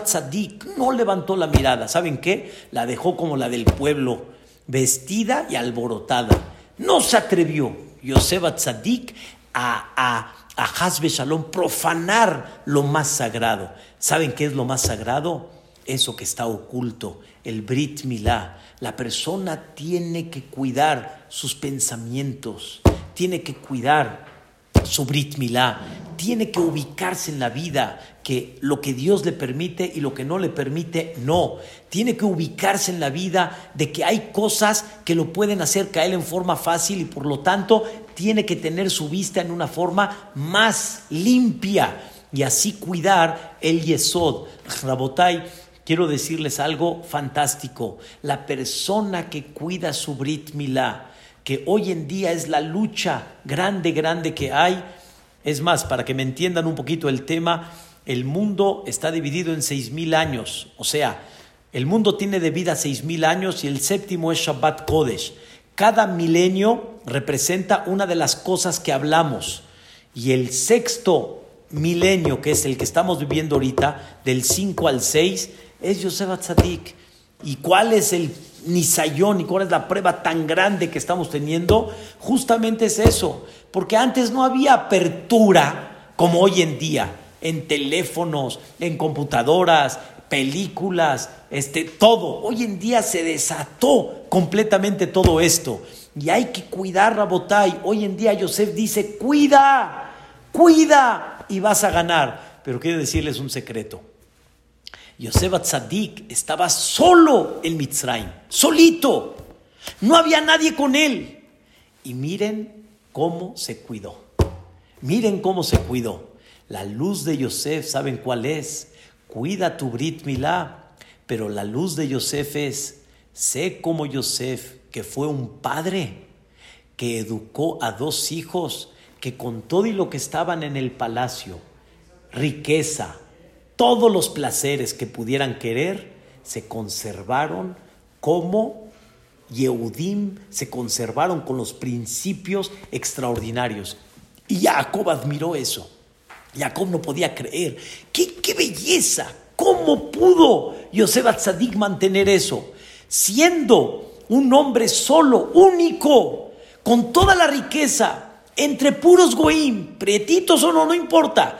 no levantó la mirada. ¿Saben qué? La dejó como la del pueblo, vestida y alborotada. No se atrevió Yosef Tzadik a, a, a Shalom profanar lo más sagrado. ¿Saben qué es lo más sagrado? Eso que está oculto, el Brit Milá. La persona tiene que cuidar sus pensamientos, tiene que cuidar su Brit Milá, tiene que ubicarse en la vida, que lo que Dios le permite y lo que no le permite, no. Tiene que ubicarse en la vida de que hay cosas que lo pueden hacer caer en forma fácil y por lo tanto tiene que tener su vista en una forma más limpia y así cuidar el Yesod. Rabotai, quiero decirles algo fantástico. La persona que cuida su Brit Milá, que hoy en día es la lucha grande, grande que hay, es más, para que me entiendan un poquito el tema, el mundo está dividido en seis mil años. O sea, el mundo tiene de vida seis mil años y el séptimo es Shabbat Kodesh. Cada milenio representa una de las cosas que hablamos. Y el sexto milenio, que es el que estamos viviendo ahorita, del 5 al 6, es Yosef Atzadik. ¿Y cuál es el nisayón y cuál es la prueba tan grande que estamos teniendo? Justamente es eso. Porque antes no había apertura como hoy en día, en teléfonos, en computadoras, películas, este, todo. Hoy en día se desató completamente todo esto. Y hay que cuidar, Rabotai. Hoy en día Yosef dice, cuida, cuida y vas a ganar. Pero quiero decirles un secreto. Yosef Atzadik estaba solo en Mitzrayim, solito. No había nadie con él. Y miren cómo se cuidó. Miren cómo se cuidó. La luz de Yosef, ¿saben cuál es? Cuida tu Brit Milá. Pero la luz de Yosef es, sé como Yosef, que fue un padre, que educó a dos hijos, que con todo y lo que estaban en el palacio, riqueza, todos los placeres que pudieran querer, se conservaron como Yehudim se conservaron con los principios extraordinarios. Y Jacob admiró eso. Jacob no podía creer. ¡Qué, belleza! ¿Cómo pudo Yosef Atzadik mantener eso? Siendo un hombre solo, único, con toda la riqueza, entre puros goim, prietitos o no, no importa.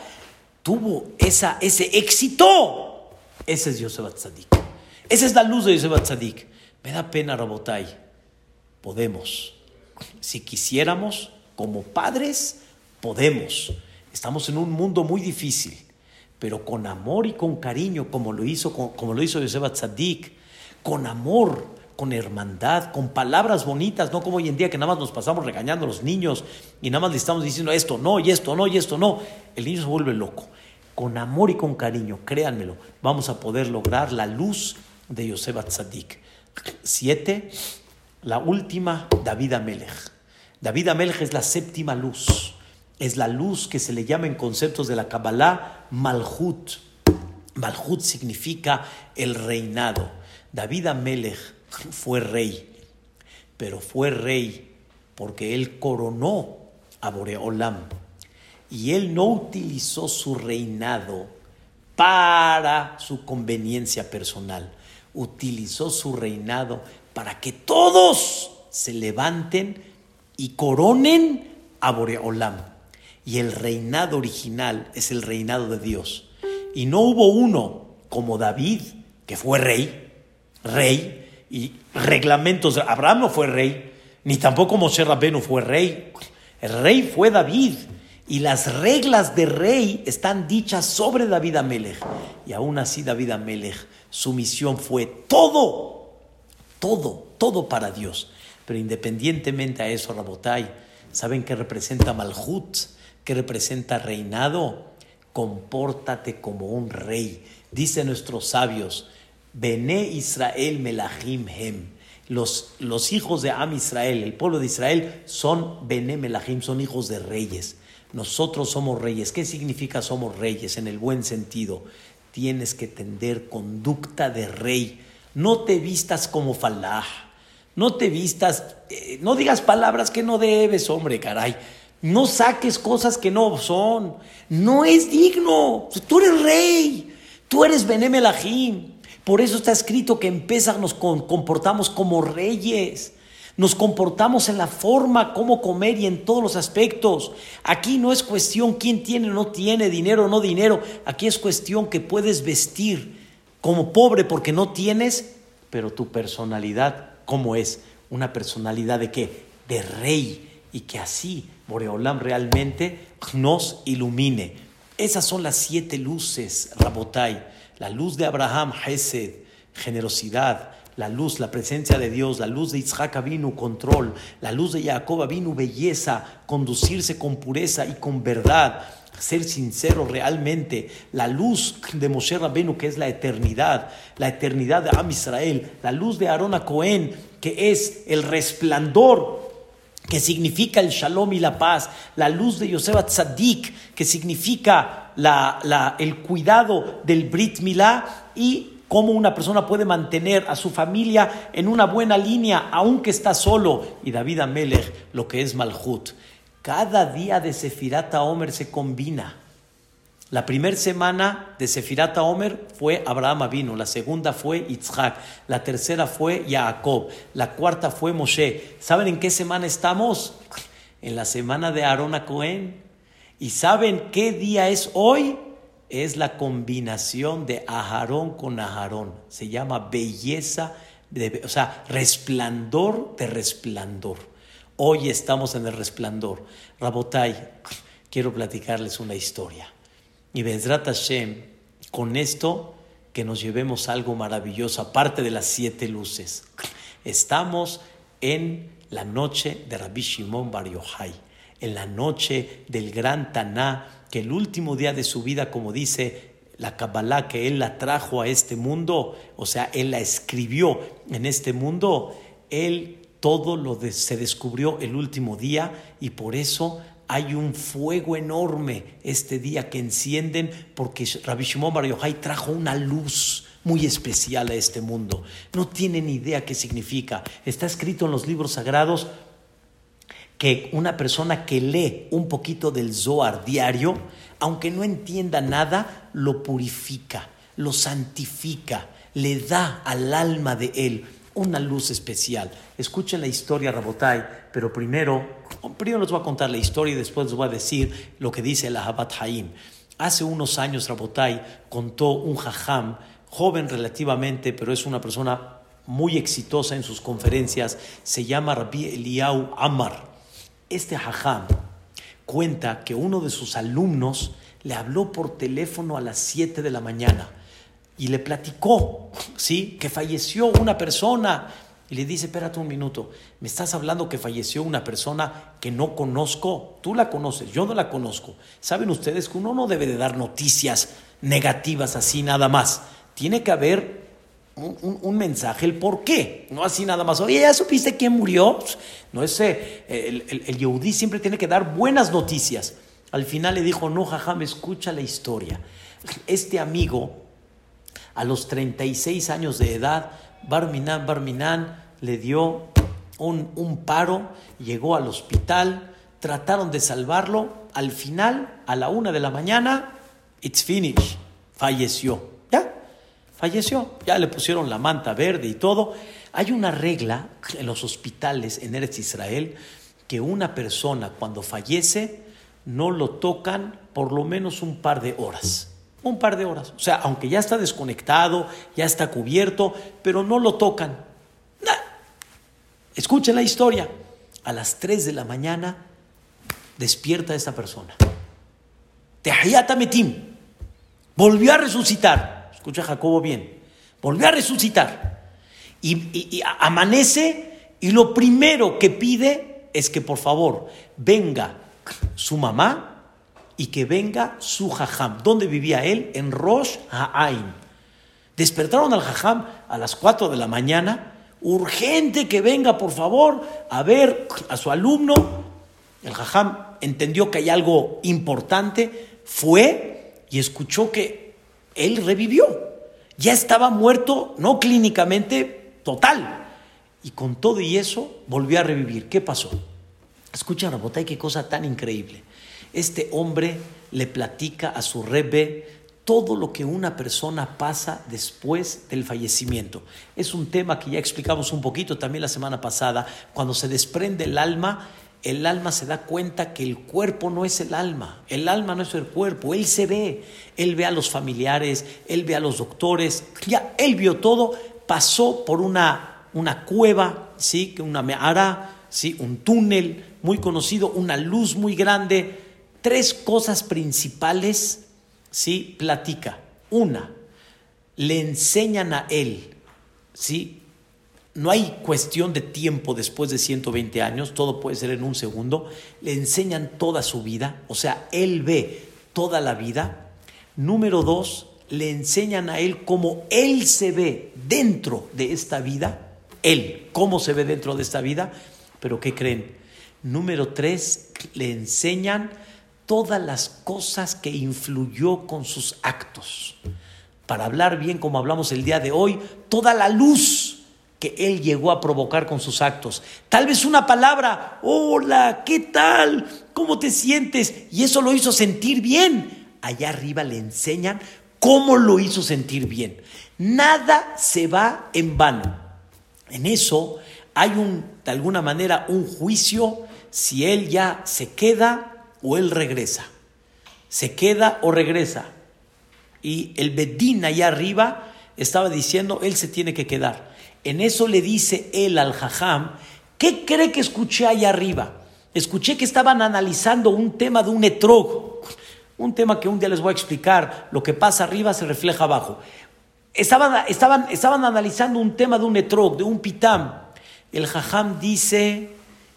Tuvo esa, ese éxito. Ese es Yosef Atzadik. Esa es la luz de Yosef Atzadik. Me da pena, Rabotai. Podemos. Si quisiéramos, como padres, podemos. Estamos en un mundo muy difícil, pero con amor y con cariño, como lo hizo, como lo hizo Yosef Tzadik, con amor, con hermandad, con palabras bonitas, no como hoy en día que nada más nos pasamos regañando a los niños y nada más le estamos diciendo esto no, y esto no, y esto no. El niño se vuelve loco. Con amor y con cariño, créanmelo, vamos a poder lograr la luz de Yosef Tzadik. Siete, la última, David Amelech. David Amelech es la séptima luz. Es la luz que se le llama en conceptos de la Kabbalah Malhut. Malhut significa el reinado. David Amelech fue rey, pero fue rey porque él coronó a Boreolam. Y él no utilizó su reinado para su conveniencia personal utilizó su reinado para que todos se levanten y coronen a Boreolam. Y el reinado original es el reinado de Dios. Y no hubo uno como David, que fue rey, rey, y reglamentos. Abraham no fue rey, ni tampoco Moshe Rabbeinu fue rey. El rey fue David. Y las reglas de rey están dichas sobre David Amelech. Y aún así David Amelech su misión fue todo, todo, todo para Dios. Pero independientemente a eso, Rabotai, ¿saben qué representa Malhut? ¿Qué representa reinado? Compórtate como un rey. Dicen nuestros sabios, Bene Israel Melahim Hem. Los, los, hijos de Am Israel, el pueblo de Israel, son Bene Melahim, son hijos de reyes. Nosotros somos reyes. ¿Qué significa somos reyes en el buen sentido? tienes que tender conducta de rey. No te vistas como falaj, No te vistas, eh, no digas palabras que no debes, hombre, caray. No saques cosas que no son. No es digno. Tú eres rey. Tú eres Benemelahim. Por eso está escrito que en nos comportamos como reyes. Nos comportamos en la forma, cómo comer y en todos los aspectos. Aquí no es cuestión quién tiene o no tiene, dinero o no dinero. Aquí es cuestión que puedes vestir como pobre porque no tienes, pero tu personalidad, ¿cómo es? Una personalidad de qué? De rey. Y que así Boreolam realmente nos ilumine. Esas son las siete luces, Rabotai. La luz de Abraham, Hesed, generosidad la luz, la presencia de Dios, la luz de Isaac vino control, la luz de Jacob vino belleza, conducirse con pureza y con verdad, ser sincero realmente, la luz de Moshe Rabenu que es la eternidad, la eternidad de Am Israel, la luz de Aarón Cohen que es el resplandor que significa el shalom y la paz, la luz de Yosef Tzadik, que significa la, el cuidado del Brit Milá, y cómo una persona puede mantener a su familia en una buena línea, aunque está solo. Y David Amelech, lo que es Malhut. Cada día de Sefirata Omer se combina. La primera semana de Sefirata Omer fue Abraham Avino, la segunda fue Yitzhak, la tercera fue Jacob, la cuarta fue Moshe. ¿Saben en qué semana estamos? En la semana de Aarón a Cohen. ¿Y saben qué día es hoy? es la combinación de ajarón con ajarón. Se llama belleza, de, o sea, resplandor de resplandor. Hoy estamos en el resplandor. Rabotai, quiero platicarles una historia. Y Bezrat Hashem, con esto que nos llevemos algo maravilloso, aparte de las siete luces. Estamos en la noche de Rabbi Shimon Bar Yochai, en la noche del gran Taná que el último día de su vida, como dice la Kabbalah, que él la trajo a este mundo, o sea, él la escribió en este mundo, él todo lo se descubrió el último día y por eso hay un fuego enorme este día que encienden porque Rabbi Shimon Bar Yochai trajo una luz muy especial a este mundo. No tienen idea qué significa. Está escrito en los libros sagrados que una persona que lee un poquito del Zohar diario, aunque no entienda nada, lo purifica, lo santifica, le da al alma de él una luz especial. Escuchen la historia, Rabotai, pero primero, primero les voy a contar la historia y después les voy a decir lo que dice el Ahabat Haim. Hace unos años, Rabotai contó un jajam, joven relativamente, pero es una persona muy exitosa en sus conferencias, se llama Rabbi Eliau Amar. Este hajam cuenta que uno de sus alumnos le habló por teléfono a las 7 de la mañana y le platicó, ¿sí? Que falleció una persona. Y le dice, espérate un minuto, me estás hablando que falleció una persona que no conozco. Tú la conoces, yo no la conozco. Saben ustedes que uno no debe de dar noticias negativas así nada más. Tiene que haber un, mensaje, el por qué, no así nada más. Oye, ¿ya supiste quién murió? No es, el, el, el siempre tiene que dar buenas noticias. Al final le dijo, no, jajam, escucha la historia. Este amigo, a los 36 años de edad, Barminan, Barminan, le dio un, un paro, llegó al hospital, trataron de salvarlo. Al final, a la una de la mañana, it's finished, falleció falleció. Ya le pusieron la manta verde y todo. Hay una regla en los hospitales en Eretz Israel que una persona cuando fallece no lo tocan por lo menos un par de horas. Un par de horas. O sea, aunque ya está desconectado, ya está cubierto, pero no lo tocan. Escuchen la historia. A las 3 de la mañana despierta esta persona. Tehayatametim. Volvió a resucitar. Escucha Jacobo bien. Volvió a resucitar. Y, amanece y lo primero que pide es que por favor venga su mamá y que venga su jajam. ¿Dónde vivía él? En Rosh Ha'ain. Despertaron al jajam a las 4 de la mañana. Urgente que venga, por favor, a ver a su alumno. El jajam entendió que hay algo importante, fue y escuchó que él revivió. Ya estaba muerto, no clínicamente, total. Y con todo y eso volvió a revivir. ¿Qué pasó? Escucha, Rabotay, qué cosa tan increíble. Este hombre le platica a su rebe todo lo que una persona pasa después del fallecimiento. Es un tema que ya explicamos un poquito también la semana pasada. Cuando se desprende el alma, el alma se da cuenta que el cuerpo no es el alma, el alma no es el cuerpo, él se ve, él ve a los familiares, él ve a los doctores, ya él vio todo, pasó por una, una cueva, ¿sí? una meara, ¿sí? un túnel muy conocido, una luz muy grande, tres cosas principales, ¿sí? platica. Una, le enseñan a él, ¿sí? No hay cuestión de tiempo después de 120 años, todo puede ser en un segundo. Le enseñan toda su vida, o sea, él ve toda la vida. Número dos, le enseñan a él cómo él se ve dentro de esta vida, él, cómo se ve dentro de esta vida. Pero ¿qué creen? Número tres, le enseñan todas las cosas que influyó con sus actos. Para hablar bien como hablamos el día de hoy, toda la luz que él llegó a provocar con sus actos. Tal vez una palabra, hola, ¿qué tal? ¿Cómo te sientes? Y eso lo hizo sentir bien. Allá arriba le enseñan cómo lo hizo sentir bien. Nada se va en vano. En eso hay un, de alguna manera, un juicio si él ya se queda o él regresa. Se queda o regresa. Y el Bedín allá arriba estaba diciendo, él se tiene que quedar. En eso le dice él al jajam, ¿qué cree que escuché allá arriba? Escuché que estaban analizando un tema de un etrog, un tema que un día les voy a explicar, lo que pasa arriba se refleja abajo. Estaban, estaban, estaban analizando un tema de un etrog, de un pitam. El jajam dice,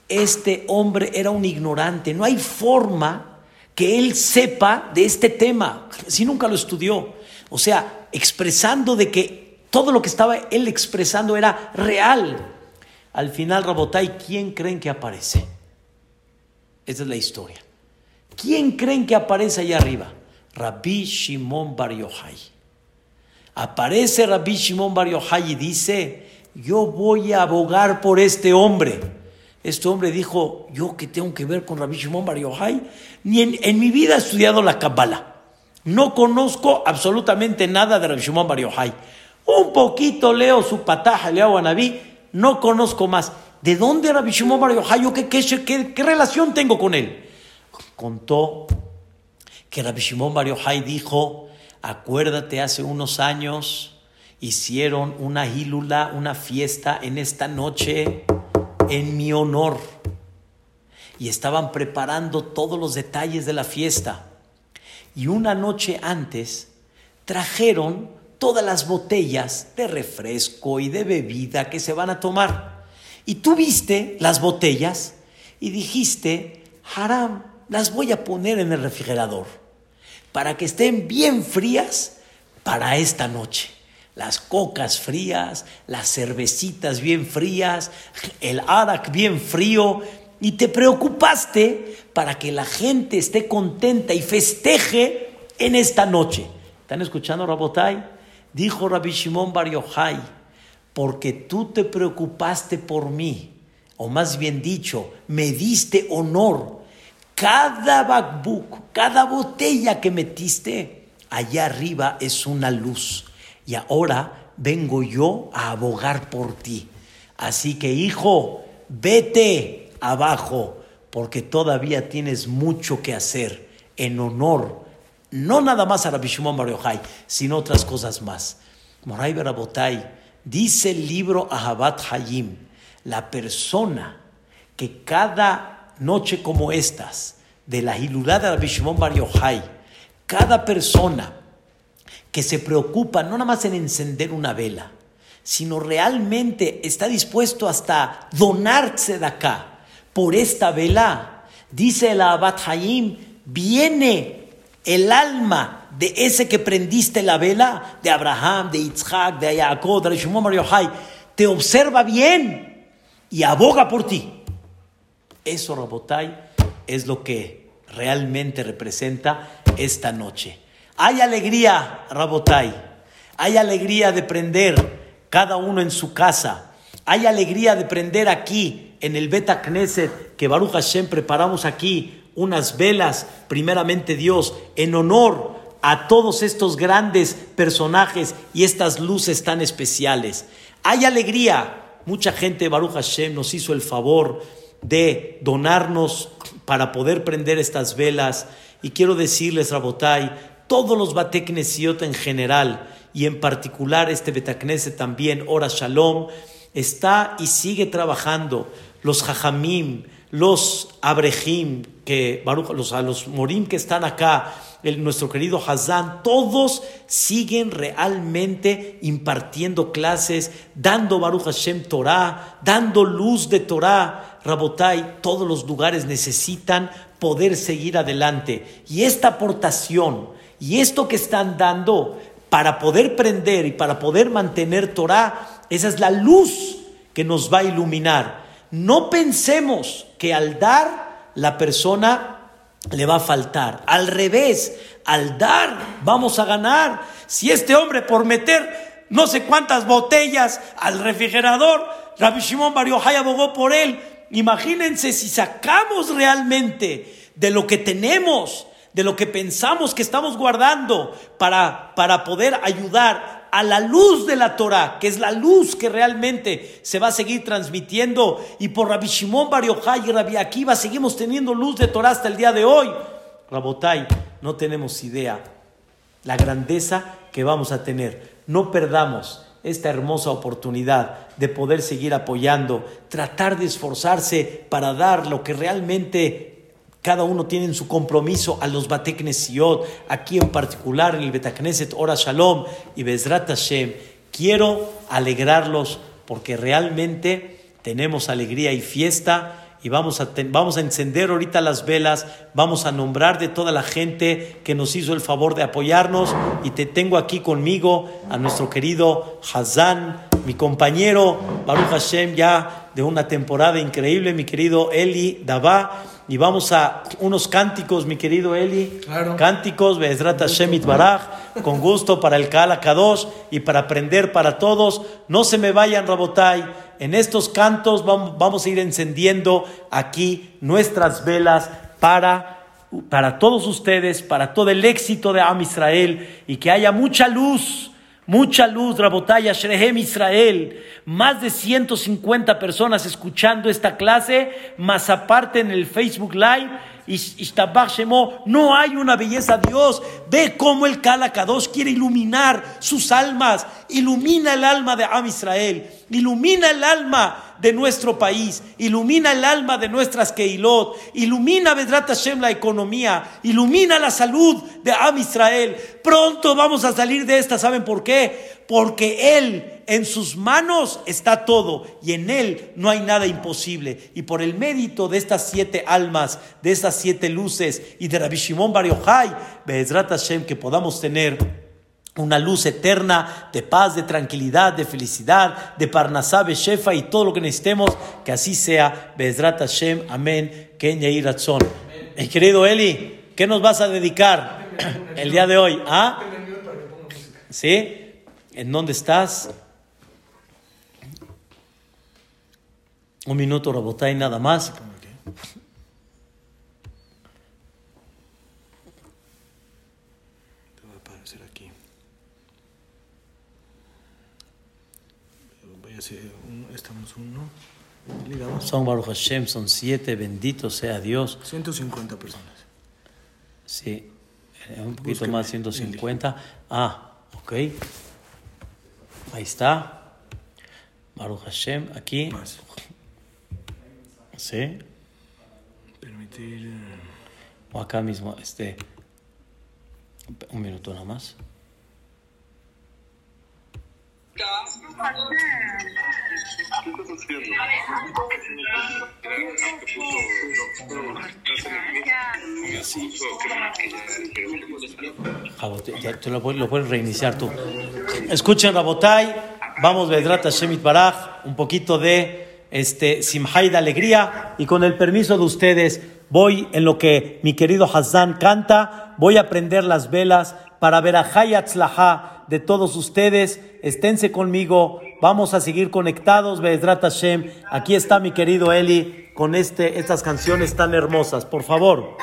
este hombre era un ignorante, no hay forma que él sepa de este tema, si nunca lo estudió. O sea, expresando de que todo lo que estaba él expresando era real. Al final, Rabotai, ¿quién creen que aparece? Esa es la historia. ¿Quién creen que aparece allá arriba? Rabbi Shimon Bar Yochai. Aparece Rabbi Shimon Bar Yochai y dice, yo voy a abogar por este hombre. Este hombre dijo, ¿yo qué tengo que ver con Rabbi Shimon Bar Yochai? Ni en, mi vida he estudiado la Kabbalah. No conozco absolutamente nada de Rabbi Shimon Bar Yochai. Un poquito leo su pataja, leo a Naví, no conozco más. ¿De dónde era Bishimon Bar ¿Qué, qué, qué, relación tengo con él? Contó que Rabbi Shimon Bar dijo, acuérdate, hace unos años hicieron una hílula, una fiesta en esta noche en mi honor. Y estaban preparando todos los detalles de la fiesta. Y una noche antes trajeron todas las botellas de refresco y de bebida que se van a tomar. Y tú viste las botellas y dijiste, haram, las voy a poner en el refrigerador para que estén bien frías para esta noche. Las cocas frías, las cervecitas bien frías, el arak bien frío, y te preocupaste para que la gente esté contenta y festeje en esta noche. ¿Están escuchando, Rabotai? Dijo Rabbi Shimon Bar Yochai, porque tú te preocupaste por mí, o más bien dicho, me diste honor. Cada bakbuk, cada botella que metiste, allá arriba es una luz. Y ahora vengo yo a abogar por ti. Así que, hijo, vete abajo, porque todavía tienes mucho que hacer en honor no nada más a Rabbi Shimon Bar sino otras cosas más. Moray Barabotay dice el libro Ahabat Hayim, la persona que cada noche como estas, de la Hilulá de Rabbi Shimon Bar cada persona que se preocupa no nada más en encender una vela, sino realmente está dispuesto hasta donarse de acá por esta vela, dice el Ahabat Hayim, viene el alma de ese que prendiste la vela, de Abraham, de Isaac, de Jacob, de Shimon Yochai, te observa bien y aboga por ti. Eso, Rabotai, es lo que realmente representa esta noche. Hay alegría, Rabotai, hay alegría de prender cada uno en su casa Hay alegría de prender aquí, en el Beta Knesset, que Baruch Hashem preparamos aquí unas velas, primeramente Dios, en honor a todos estos grandes personajes y estas luces tan especiales. Hay alegría. Mucha gente, Baruch Hashem, nos hizo el favor de donarnos para poder prender estas velas. Y quiero decirles, Rabotai, todos los Bateknesiot en general, y en particular este Betakneset también, Ora Shalom, está y sigue trabajando. Los Jajamim, los Abrejim, que, los, los Morim que están acá, el, nuestro querido Hazán, todos siguen realmente impartiendo clases, dando Baruch Hashem Torah, dando luz de Torah. Rabotai, todos los lugares necesitan poder seguir adelante. Y esta aportación y esto que están dando para poder prender y para poder mantener Torah, esa es la luz que nos va a iluminar. No pensemos que al dar la persona le va a faltar. Al revés, al dar vamos a ganar. Si este hombre por meter no sé cuántas botellas al refrigerador, Rabbi Shimon Bar abogó por él. Imagínense si sacamos realmente de lo que tenemos, de lo que pensamos que estamos guardando para, para poder ayudar a la luz de la Torah, que es la luz que realmente se va a seguir transmitiendo. Y por Rabbi Shimon Bar y Rabbi Akiva seguimos teniendo luz de Torah hasta el día de hoy. Rabotai, no tenemos idea la grandeza que vamos a tener. No perdamos esta hermosa oportunidad de poder seguir apoyando, tratar de esforzarse para dar lo que realmente cada uno tiene en su compromiso a los Bateknesiot, aquí en particular en el Betakneset Ora Shalom y Bezrat Hashem. Quiero alegrarlos porque realmente tenemos alegría y fiesta y vamos a, vamos a encender ahorita las velas, vamos a nombrar de toda la gente que nos hizo el favor de apoyarnos y te tengo aquí conmigo a nuestro querido Hazán, mi compañero Baruch Hashem ya de una temporada increíble, mi querido Eli Dabá y vamos a unos cánticos, mi querido Eli. Claro. Cánticos, Bezrat Shemit Baraj, con gusto para el Kala Kadosh y para aprender para todos. No se me vayan, Rabotai. En estos cantos vamos, a ir encendiendo aquí nuestras velas para, para todos ustedes, para todo el éxito de Am Israel y que haya mucha luz Mucha luz, Rabotaya, Shrehem Israel. Más de 150 personas escuchando esta clase, más aparte en el Facebook Live. No hay una belleza, Dios. Ve cómo el Kala quiere iluminar sus almas. Ilumina el alma de Am Israel. Ilumina el alma de nuestro país, ilumina el alma de nuestras Keilot, ilumina Vedrat Hashem la economía, ilumina la salud de Am Israel. Pronto vamos a salir de esta, ¿saben por qué? Porque Él en sus manos está todo y en Él no hay nada imposible. Y por el mérito de estas siete almas, de estas siete luces y de Rabbi Shimon Bar Yochai, Hashem, que podamos tener una luz eterna de paz, de tranquilidad, de felicidad, de Parnasá, Shefa y todo lo que necesitemos, que así sea. Bezrat Hashem, amén. Ken Ratzon. Mi querido Eli, ¿qué nos vas a dedicar el día de hoy? ¿Ah? ¿Sí? ¿En dónde estás? Un minuto, Robotay, nada más. estamos uno. Son Baruch Hashem, son siete, bendito sea Dios. 150 personas. Sí, eh, un poquito más, 150. Ah, ok. Ahí está. Baruch Hashem, aquí. Más. Sí. Permitir. Eh, o acá mismo, este. Un minuto nada más. Ya te lo, puedes reiniciar tú. Escuchen, Rabotai. Vamos, Vedrata Shemit Baraj. Un poquito de este, Simhai de alegría. Y con el permiso de ustedes, voy en lo que mi querido Hassan canta. Voy a prender las velas para ver a Hayatzlaha de todos ustedes. Esténse conmigo Vamos a seguir conectados, Be'ezrat Hashem. Aquí está mi querido Eli con este, estas canciones tan hermosas. Por favor.